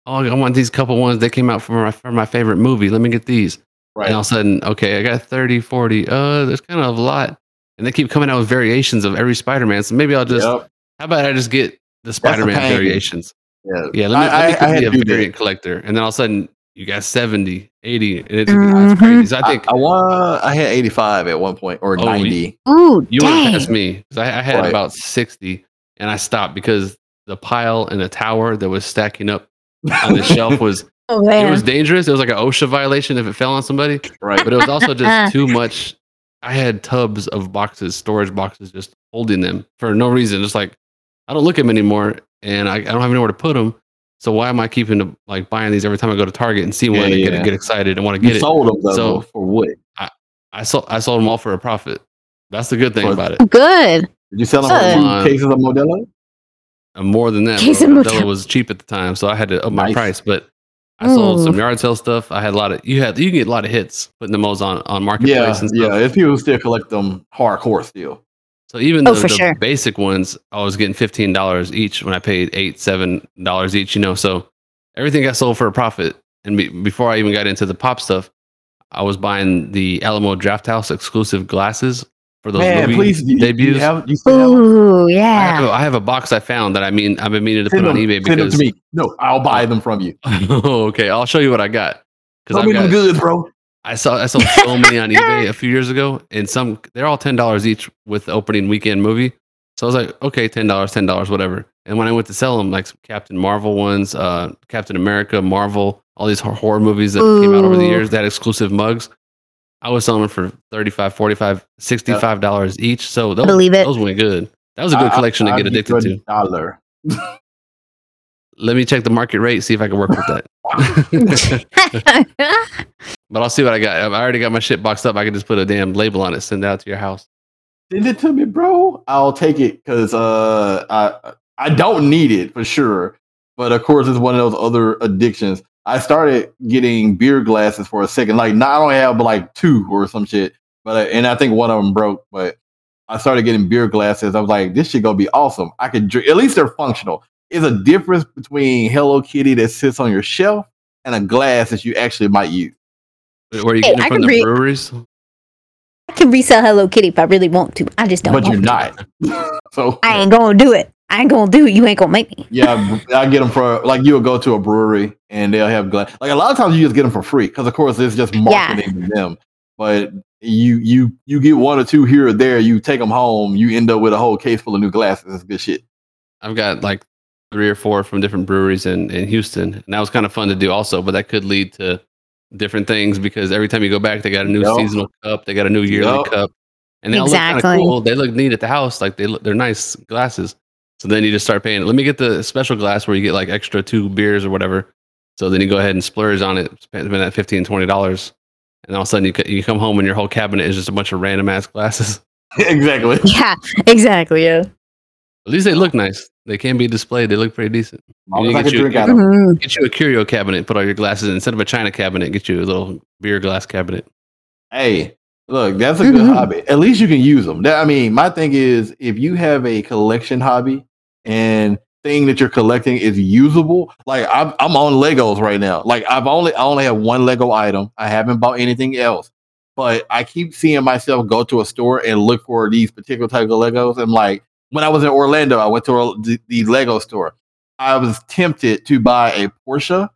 [SPEAKER 1] Oh, I want these couple ones that came out from my for my favorite movie. Let me get these.
[SPEAKER 3] right.
[SPEAKER 1] And all of a sudden, okay, I got 30, 40. Uh, there's kind of a lot. And they keep coming out with variations of every Spider-Man. So maybe I'll just
[SPEAKER 3] Yep.
[SPEAKER 1] how about I just get the Spider-Man variations?
[SPEAKER 3] Yeah.
[SPEAKER 1] Yeah, let me,
[SPEAKER 3] I-
[SPEAKER 1] let me
[SPEAKER 3] I- I
[SPEAKER 1] be a
[SPEAKER 3] do that.
[SPEAKER 1] variant collector. And then all of a sudden you got 70, 80, and it's,
[SPEAKER 2] Mhm.
[SPEAKER 1] it's crazy. So I think
[SPEAKER 3] I, I, wa- I had 85 at one point or
[SPEAKER 1] Oh,
[SPEAKER 3] 90.
[SPEAKER 2] Ooh,
[SPEAKER 1] you went past me because I, I had
[SPEAKER 3] Right.
[SPEAKER 1] about 60 and I stopped because the pile in the tower that was stacking up on the shelf was
[SPEAKER 2] Oh,
[SPEAKER 1] it was dangerous. It was like an OSHA violation if it fell on somebody.
[SPEAKER 3] right.
[SPEAKER 1] but it was also just too much. I had tubs of boxes, storage boxes, just holding them for no reason. Just like I don't look at them anymore, and I, I don't have anywhere to put them. So why am I keeping them, like buying these every time I go to Target and see one
[SPEAKER 3] Yeah,
[SPEAKER 1] and get
[SPEAKER 3] yeah.
[SPEAKER 1] get excited and want to
[SPEAKER 3] You
[SPEAKER 1] get it?
[SPEAKER 3] sold them though
[SPEAKER 1] So-
[SPEAKER 3] for what?
[SPEAKER 1] I sold I sold them all for a profit. That's the good thing
[SPEAKER 3] For-
[SPEAKER 1] about it.
[SPEAKER 2] Good.
[SPEAKER 3] Did you sell them
[SPEAKER 2] Good.
[SPEAKER 3] for two cases of Modelo?
[SPEAKER 1] And more than that,
[SPEAKER 2] Case
[SPEAKER 1] bro, Modelo
[SPEAKER 2] Modelo.
[SPEAKER 1] was cheap at the time, so I had to up my
[SPEAKER 3] Nice.
[SPEAKER 1] price. But I sold some yard sale stuff. I had a lot of you had you can get a lot of hits putting them on on marketplace
[SPEAKER 3] Yeah,
[SPEAKER 1] and stuff.
[SPEAKER 3] yeah. If people still collect them hardcore still.
[SPEAKER 1] So even
[SPEAKER 2] Oh,
[SPEAKER 1] the,
[SPEAKER 2] for
[SPEAKER 1] the
[SPEAKER 2] sure.
[SPEAKER 1] basic ones, I was getting fifteen dollars each when I paid eight, seven dollars each. You know, so everything got sold for a profit. And be, before I even got into the pop stuff, I was buying the Alamo Drafthouse exclusive glasses for those
[SPEAKER 3] Man,
[SPEAKER 1] movie
[SPEAKER 3] please, you,
[SPEAKER 1] debuts.
[SPEAKER 3] you have you still have them?
[SPEAKER 2] Ooh,
[SPEAKER 1] I, have a, I have a box I found that I mean I've been meaning to
[SPEAKER 3] Send
[SPEAKER 1] put on
[SPEAKER 3] them,
[SPEAKER 1] eBay
[SPEAKER 3] send them
[SPEAKER 1] because
[SPEAKER 3] to me. No, I'll buy them from you.
[SPEAKER 1] oh, okay, I'll show you what I got
[SPEAKER 3] Tell
[SPEAKER 1] because
[SPEAKER 3] me them
[SPEAKER 1] got
[SPEAKER 3] good, bro.
[SPEAKER 1] I saw I saw so many on eBay a few years ago, and some they're all ten dollars each with the opening weekend movie. So I was like, okay, ten dollars, ten dollars, whatever. And when I went to sell them, like some Captain Marvel ones, uh, Captain America, Marvel, all these horror movies that came out over the years, that exclusive mugs, I was selling them for 35 45 65 dollars each. So those,
[SPEAKER 2] Believe it.
[SPEAKER 1] those went good. That was a good
[SPEAKER 3] I-
[SPEAKER 1] collection
[SPEAKER 3] I'll
[SPEAKER 1] to get addicted to.
[SPEAKER 3] Dollar.
[SPEAKER 1] Let me check the market rate, see if I can work with that. but I'll see what I got. I already got my shit boxed up. I can just put a damn label on it, send it out to your house.
[SPEAKER 3] Send it to me, bro. I'll take it because uh, I I don't need it for sure. But of course, it's one of those other addictions. I started getting beer glasses for a second. Like, not I don't have but like two or some shit. But uh, and I think one of them broke. But I started getting beer glasses. I was like, this shit gonna be awesome. I could drink. At least they're functional. It's a difference between Hello Kitty that sits on your shelf and a glass that you actually might use.
[SPEAKER 1] Where you
[SPEAKER 2] Hey,
[SPEAKER 1] getting it from the
[SPEAKER 2] read-
[SPEAKER 1] breweries?
[SPEAKER 2] I can resell Hello Kitty if I really want to. I just don't
[SPEAKER 3] but
[SPEAKER 2] want
[SPEAKER 3] you're
[SPEAKER 2] to.
[SPEAKER 3] not. so
[SPEAKER 2] I ain't gonna do it. I ain't gonna do it. You ain't gonna make me.
[SPEAKER 3] Yeah, I get them for like you'll go to a brewery and they'll have glass. Like a lot of times you just get them for free because of course it's just marketing to them. But you you you get one or two here or there. You take them home. You end up with a whole case full of new glasses. It's good shit.
[SPEAKER 1] I've got like three or four from different breweries in, in Houston. And that was kind of fun to do also, but that could lead to different things because every time you go back, they got a new
[SPEAKER 3] Yup.
[SPEAKER 1] seasonal cup, they got a new yearly
[SPEAKER 3] Yup.
[SPEAKER 1] cup. And they all look kind of cool. They look neat at the house. Like they look, they're nice glasses. So then you just start paying. Let me get the special glass where you get like extra two beers or whatever. So then you go ahead and splurge on it, spend spend that $15, $20. And all of a sudden you, you come home and your whole cabinet is just a bunch of random ass glasses.
[SPEAKER 3] exactly.
[SPEAKER 2] Yeah, exactly. Yeah.
[SPEAKER 1] At least they look nice. They can be displayed. They look pretty decent.
[SPEAKER 3] Long
[SPEAKER 1] You get you-
[SPEAKER 3] drink out of 'em.
[SPEAKER 1] Get you a curio cabinet, put all your glasses in. Instead of a china cabinet, get you a little beer glass cabinet.
[SPEAKER 3] Hey, look, that's a good
[SPEAKER 2] Mhm.
[SPEAKER 3] hobby. At least you can use them. I mean, my thing is if you have a collection hobby and thing that you're collecting is usable, like I'm, I'm on Legos right now. Like I've only I only have one Lego item. I haven't bought anything else. But I keep seeing myself go to a store and look for these particular type of Legos. And like when I was in Orlando, I went to a, the, the Lego store. I was tempted to buy a Porsche.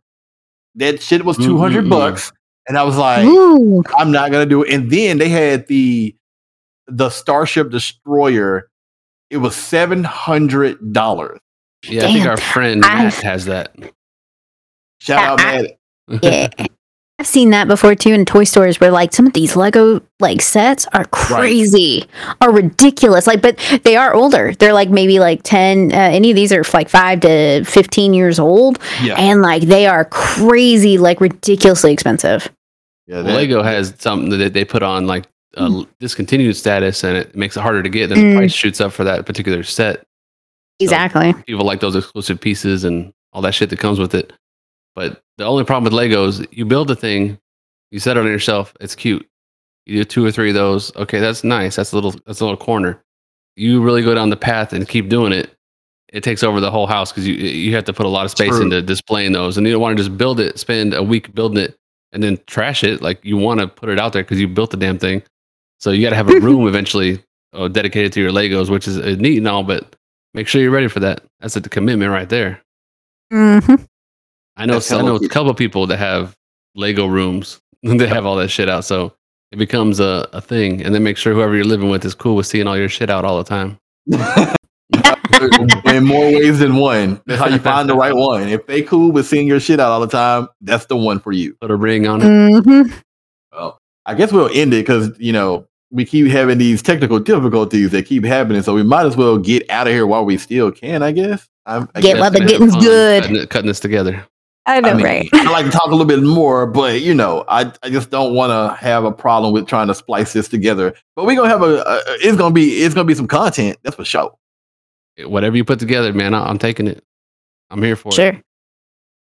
[SPEAKER 3] That shit was 200
[SPEAKER 1] Mm-mm-mm.
[SPEAKER 3] bucks. And I was like,
[SPEAKER 2] Ooh.
[SPEAKER 3] I'm not gonna do it. And then they had the the Starship Destroyer. It was seven hundred dollars.
[SPEAKER 1] Yeah, I think our friend Matt
[SPEAKER 2] I've-
[SPEAKER 1] has that.
[SPEAKER 3] Shout out,
[SPEAKER 2] I-
[SPEAKER 3] man.
[SPEAKER 2] Yeah. I've seen that before too in toy stores where like some of these Lego like sets are crazy, are ridiculous. Like, but they are older. They're like maybe like 10, uh, any of these are like five to 15 years old.
[SPEAKER 3] Yeah,
[SPEAKER 2] And like they are crazy, like ridiculously expensive.
[SPEAKER 3] yeah. that-
[SPEAKER 1] Lego has something that they put on like uh, discontinued status, and it makes it harder to get. Then
[SPEAKER 2] Mm.
[SPEAKER 1] the price shoots up for that particular set. So
[SPEAKER 2] Exactly.
[SPEAKER 1] people like those exclusive pieces and all that shit that comes with it. But the only problem with Legos, you build a thing, you set it on yourself, it's cute. You do two or three of those. Okay, that's nice. That's a little that's a little corner. You really go down the path and keep doing it. It takes over the whole house because you you have to put a lot of space
[SPEAKER 3] True.
[SPEAKER 1] into displaying those, and you don't want to just build it, spend a week building it, and then trash it. Like you want to put it out there because you built the damn thing. So you got to have a room eventually uh, dedicated to your Legos, which is uh, neat and all, but make sure you're ready for that. That's a commitment right there.
[SPEAKER 2] hmm
[SPEAKER 1] I know
[SPEAKER 3] That's
[SPEAKER 1] I know a
[SPEAKER 3] cute.
[SPEAKER 1] couple people that have Lego rooms that have all that shit out. So it becomes a, a thing. And then make sure whoever you're living with is cool with seeing all your shit out all the time.
[SPEAKER 3] in more ways than one. That's how you find the right one. If they cool with seeing your shit out all the time, that's the one for you.
[SPEAKER 1] Put a ring on it.
[SPEAKER 2] hmm
[SPEAKER 3] Well, I guess we'll end it because you know we keep having these technical difficulties that keep happening, so we might as well get out of here while we still can. I guess. I'm, I
[SPEAKER 2] Get while the getting's good.
[SPEAKER 1] Cutting, cutting this together.
[SPEAKER 2] I know,
[SPEAKER 3] I mean,
[SPEAKER 2] right?
[SPEAKER 3] I like to talk a little bit more, but you know, I, I just don't want to have a problem with trying to splice this together. But we're gonna have a, a it's gonna be it's gonna be some content. That's for sure.
[SPEAKER 1] Whatever you put together, man, I, I'm taking it. I'm here for it.
[SPEAKER 2] Sure.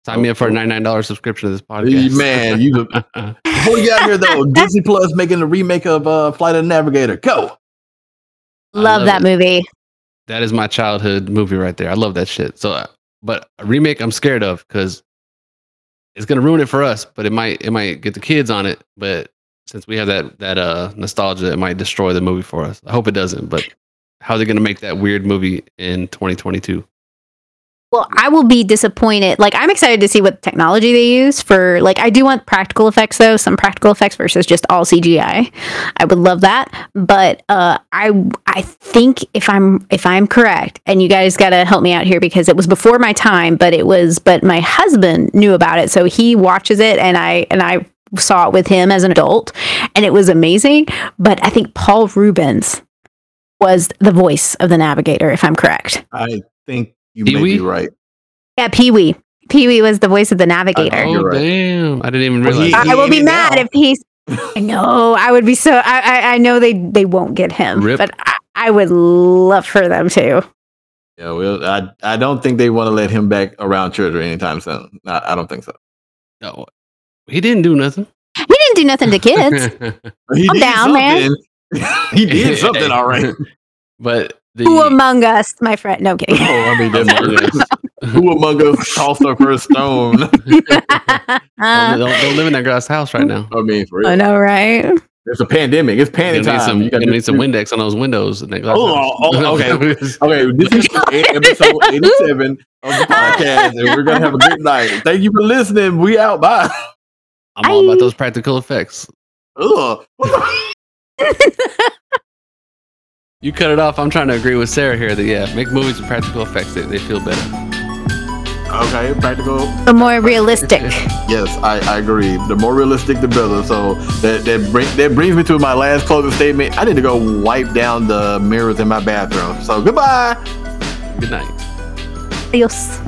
[SPEAKER 1] Sign me up for a $99 subscription to this podcast.
[SPEAKER 3] Man, you before we get out here though, Disney Plus making a remake of uh, Flight of the Navigator. Go.
[SPEAKER 2] Love,
[SPEAKER 1] love
[SPEAKER 2] that
[SPEAKER 1] it.
[SPEAKER 2] movie.
[SPEAKER 1] that is my childhood movie right there. I love that shit. So, uh, but a remake, I'm scared of because it's gonna ruin it for us. But it might, it might get the kids on it. But since we have that that uh nostalgia, it might destroy the movie for us. I hope it doesn't. But how are they gonna make that weird movie in 2022?
[SPEAKER 2] Well, I will be disappointed. Like, I'm excited to see what technology they use for. Like, I do want practical effects, though. Some practical effects versus just all CGI. I would love that. But uh, I, I think if I'm if I'm correct, and you guys got to help me out here because it was before my time, but it was. But my husband knew about it, so he watches it, and I and I saw it with him as an adult, and it was amazing. But I think Paul Reubens was the voice of the navigator, if I'm correct.
[SPEAKER 3] I think you
[SPEAKER 1] Pee-wee?
[SPEAKER 3] be right.
[SPEAKER 2] Yeah, Pee Wee. Pee Wee was the voice of the navigator.
[SPEAKER 3] Oh, you're right.
[SPEAKER 1] damn! I didn't even
[SPEAKER 3] Well, he-
[SPEAKER 1] realize.
[SPEAKER 2] I, I will be mad
[SPEAKER 3] now.
[SPEAKER 2] if he's. I know. I would be so. I, I I know they they won't get him,
[SPEAKER 1] Rip.
[SPEAKER 2] but I, I would love for them to.
[SPEAKER 3] Yeah, well, I I don't think they want to let him back around children anytime soon. I, I don't think so.
[SPEAKER 1] no, he didn't do nothing.
[SPEAKER 2] He didn't do nothing to kids.
[SPEAKER 3] He
[SPEAKER 2] I'm down, man.
[SPEAKER 3] he did something all right.
[SPEAKER 1] but the,
[SPEAKER 2] Who among us, my friend? No I'm kidding.
[SPEAKER 3] Oh, I mean, that's
[SPEAKER 1] Among
[SPEAKER 3] what it is.
[SPEAKER 1] Us.
[SPEAKER 3] Who among us tossed our first stone?
[SPEAKER 1] don't, don't, don't live in that guy's house right now.
[SPEAKER 3] I mean, for real.
[SPEAKER 2] I know, right?
[SPEAKER 3] It's a pandemic. It's
[SPEAKER 1] You
[SPEAKER 3] panic time.
[SPEAKER 1] some,
[SPEAKER 3] You
[SPEAKER 1] you
[SPEAKER 3] gotta
[SPEAKER 1] need some Windex on those windows. And they oh,
[SPEAKER 3] oh, oh, okay. Okay, this is episode 87 of the podcast, and we're gonna have a good night. Thank you for listening. We out. Bye.
[SPEAKER 1] I'm all about those practical effects.
[SPEAKER 3] Ugh.
[SPEAKER 1] You cut it off. I'm trying to agree with Sarah here that yeah, make movies with practical effects. They, they feel better.
[SPEAKER 3] Okay, practical.
[SPEAKER 2] Or more realistic.
[SPEAKER 3] Yes, I, I agree. The more realistic, the better. So that that, bring, that brings me to my last closing statement. I need to go wipe down the mirrors in my bathroom. So goodbye.
[SPEAKER 1] Good night.
[SPEAKER 2] Adios.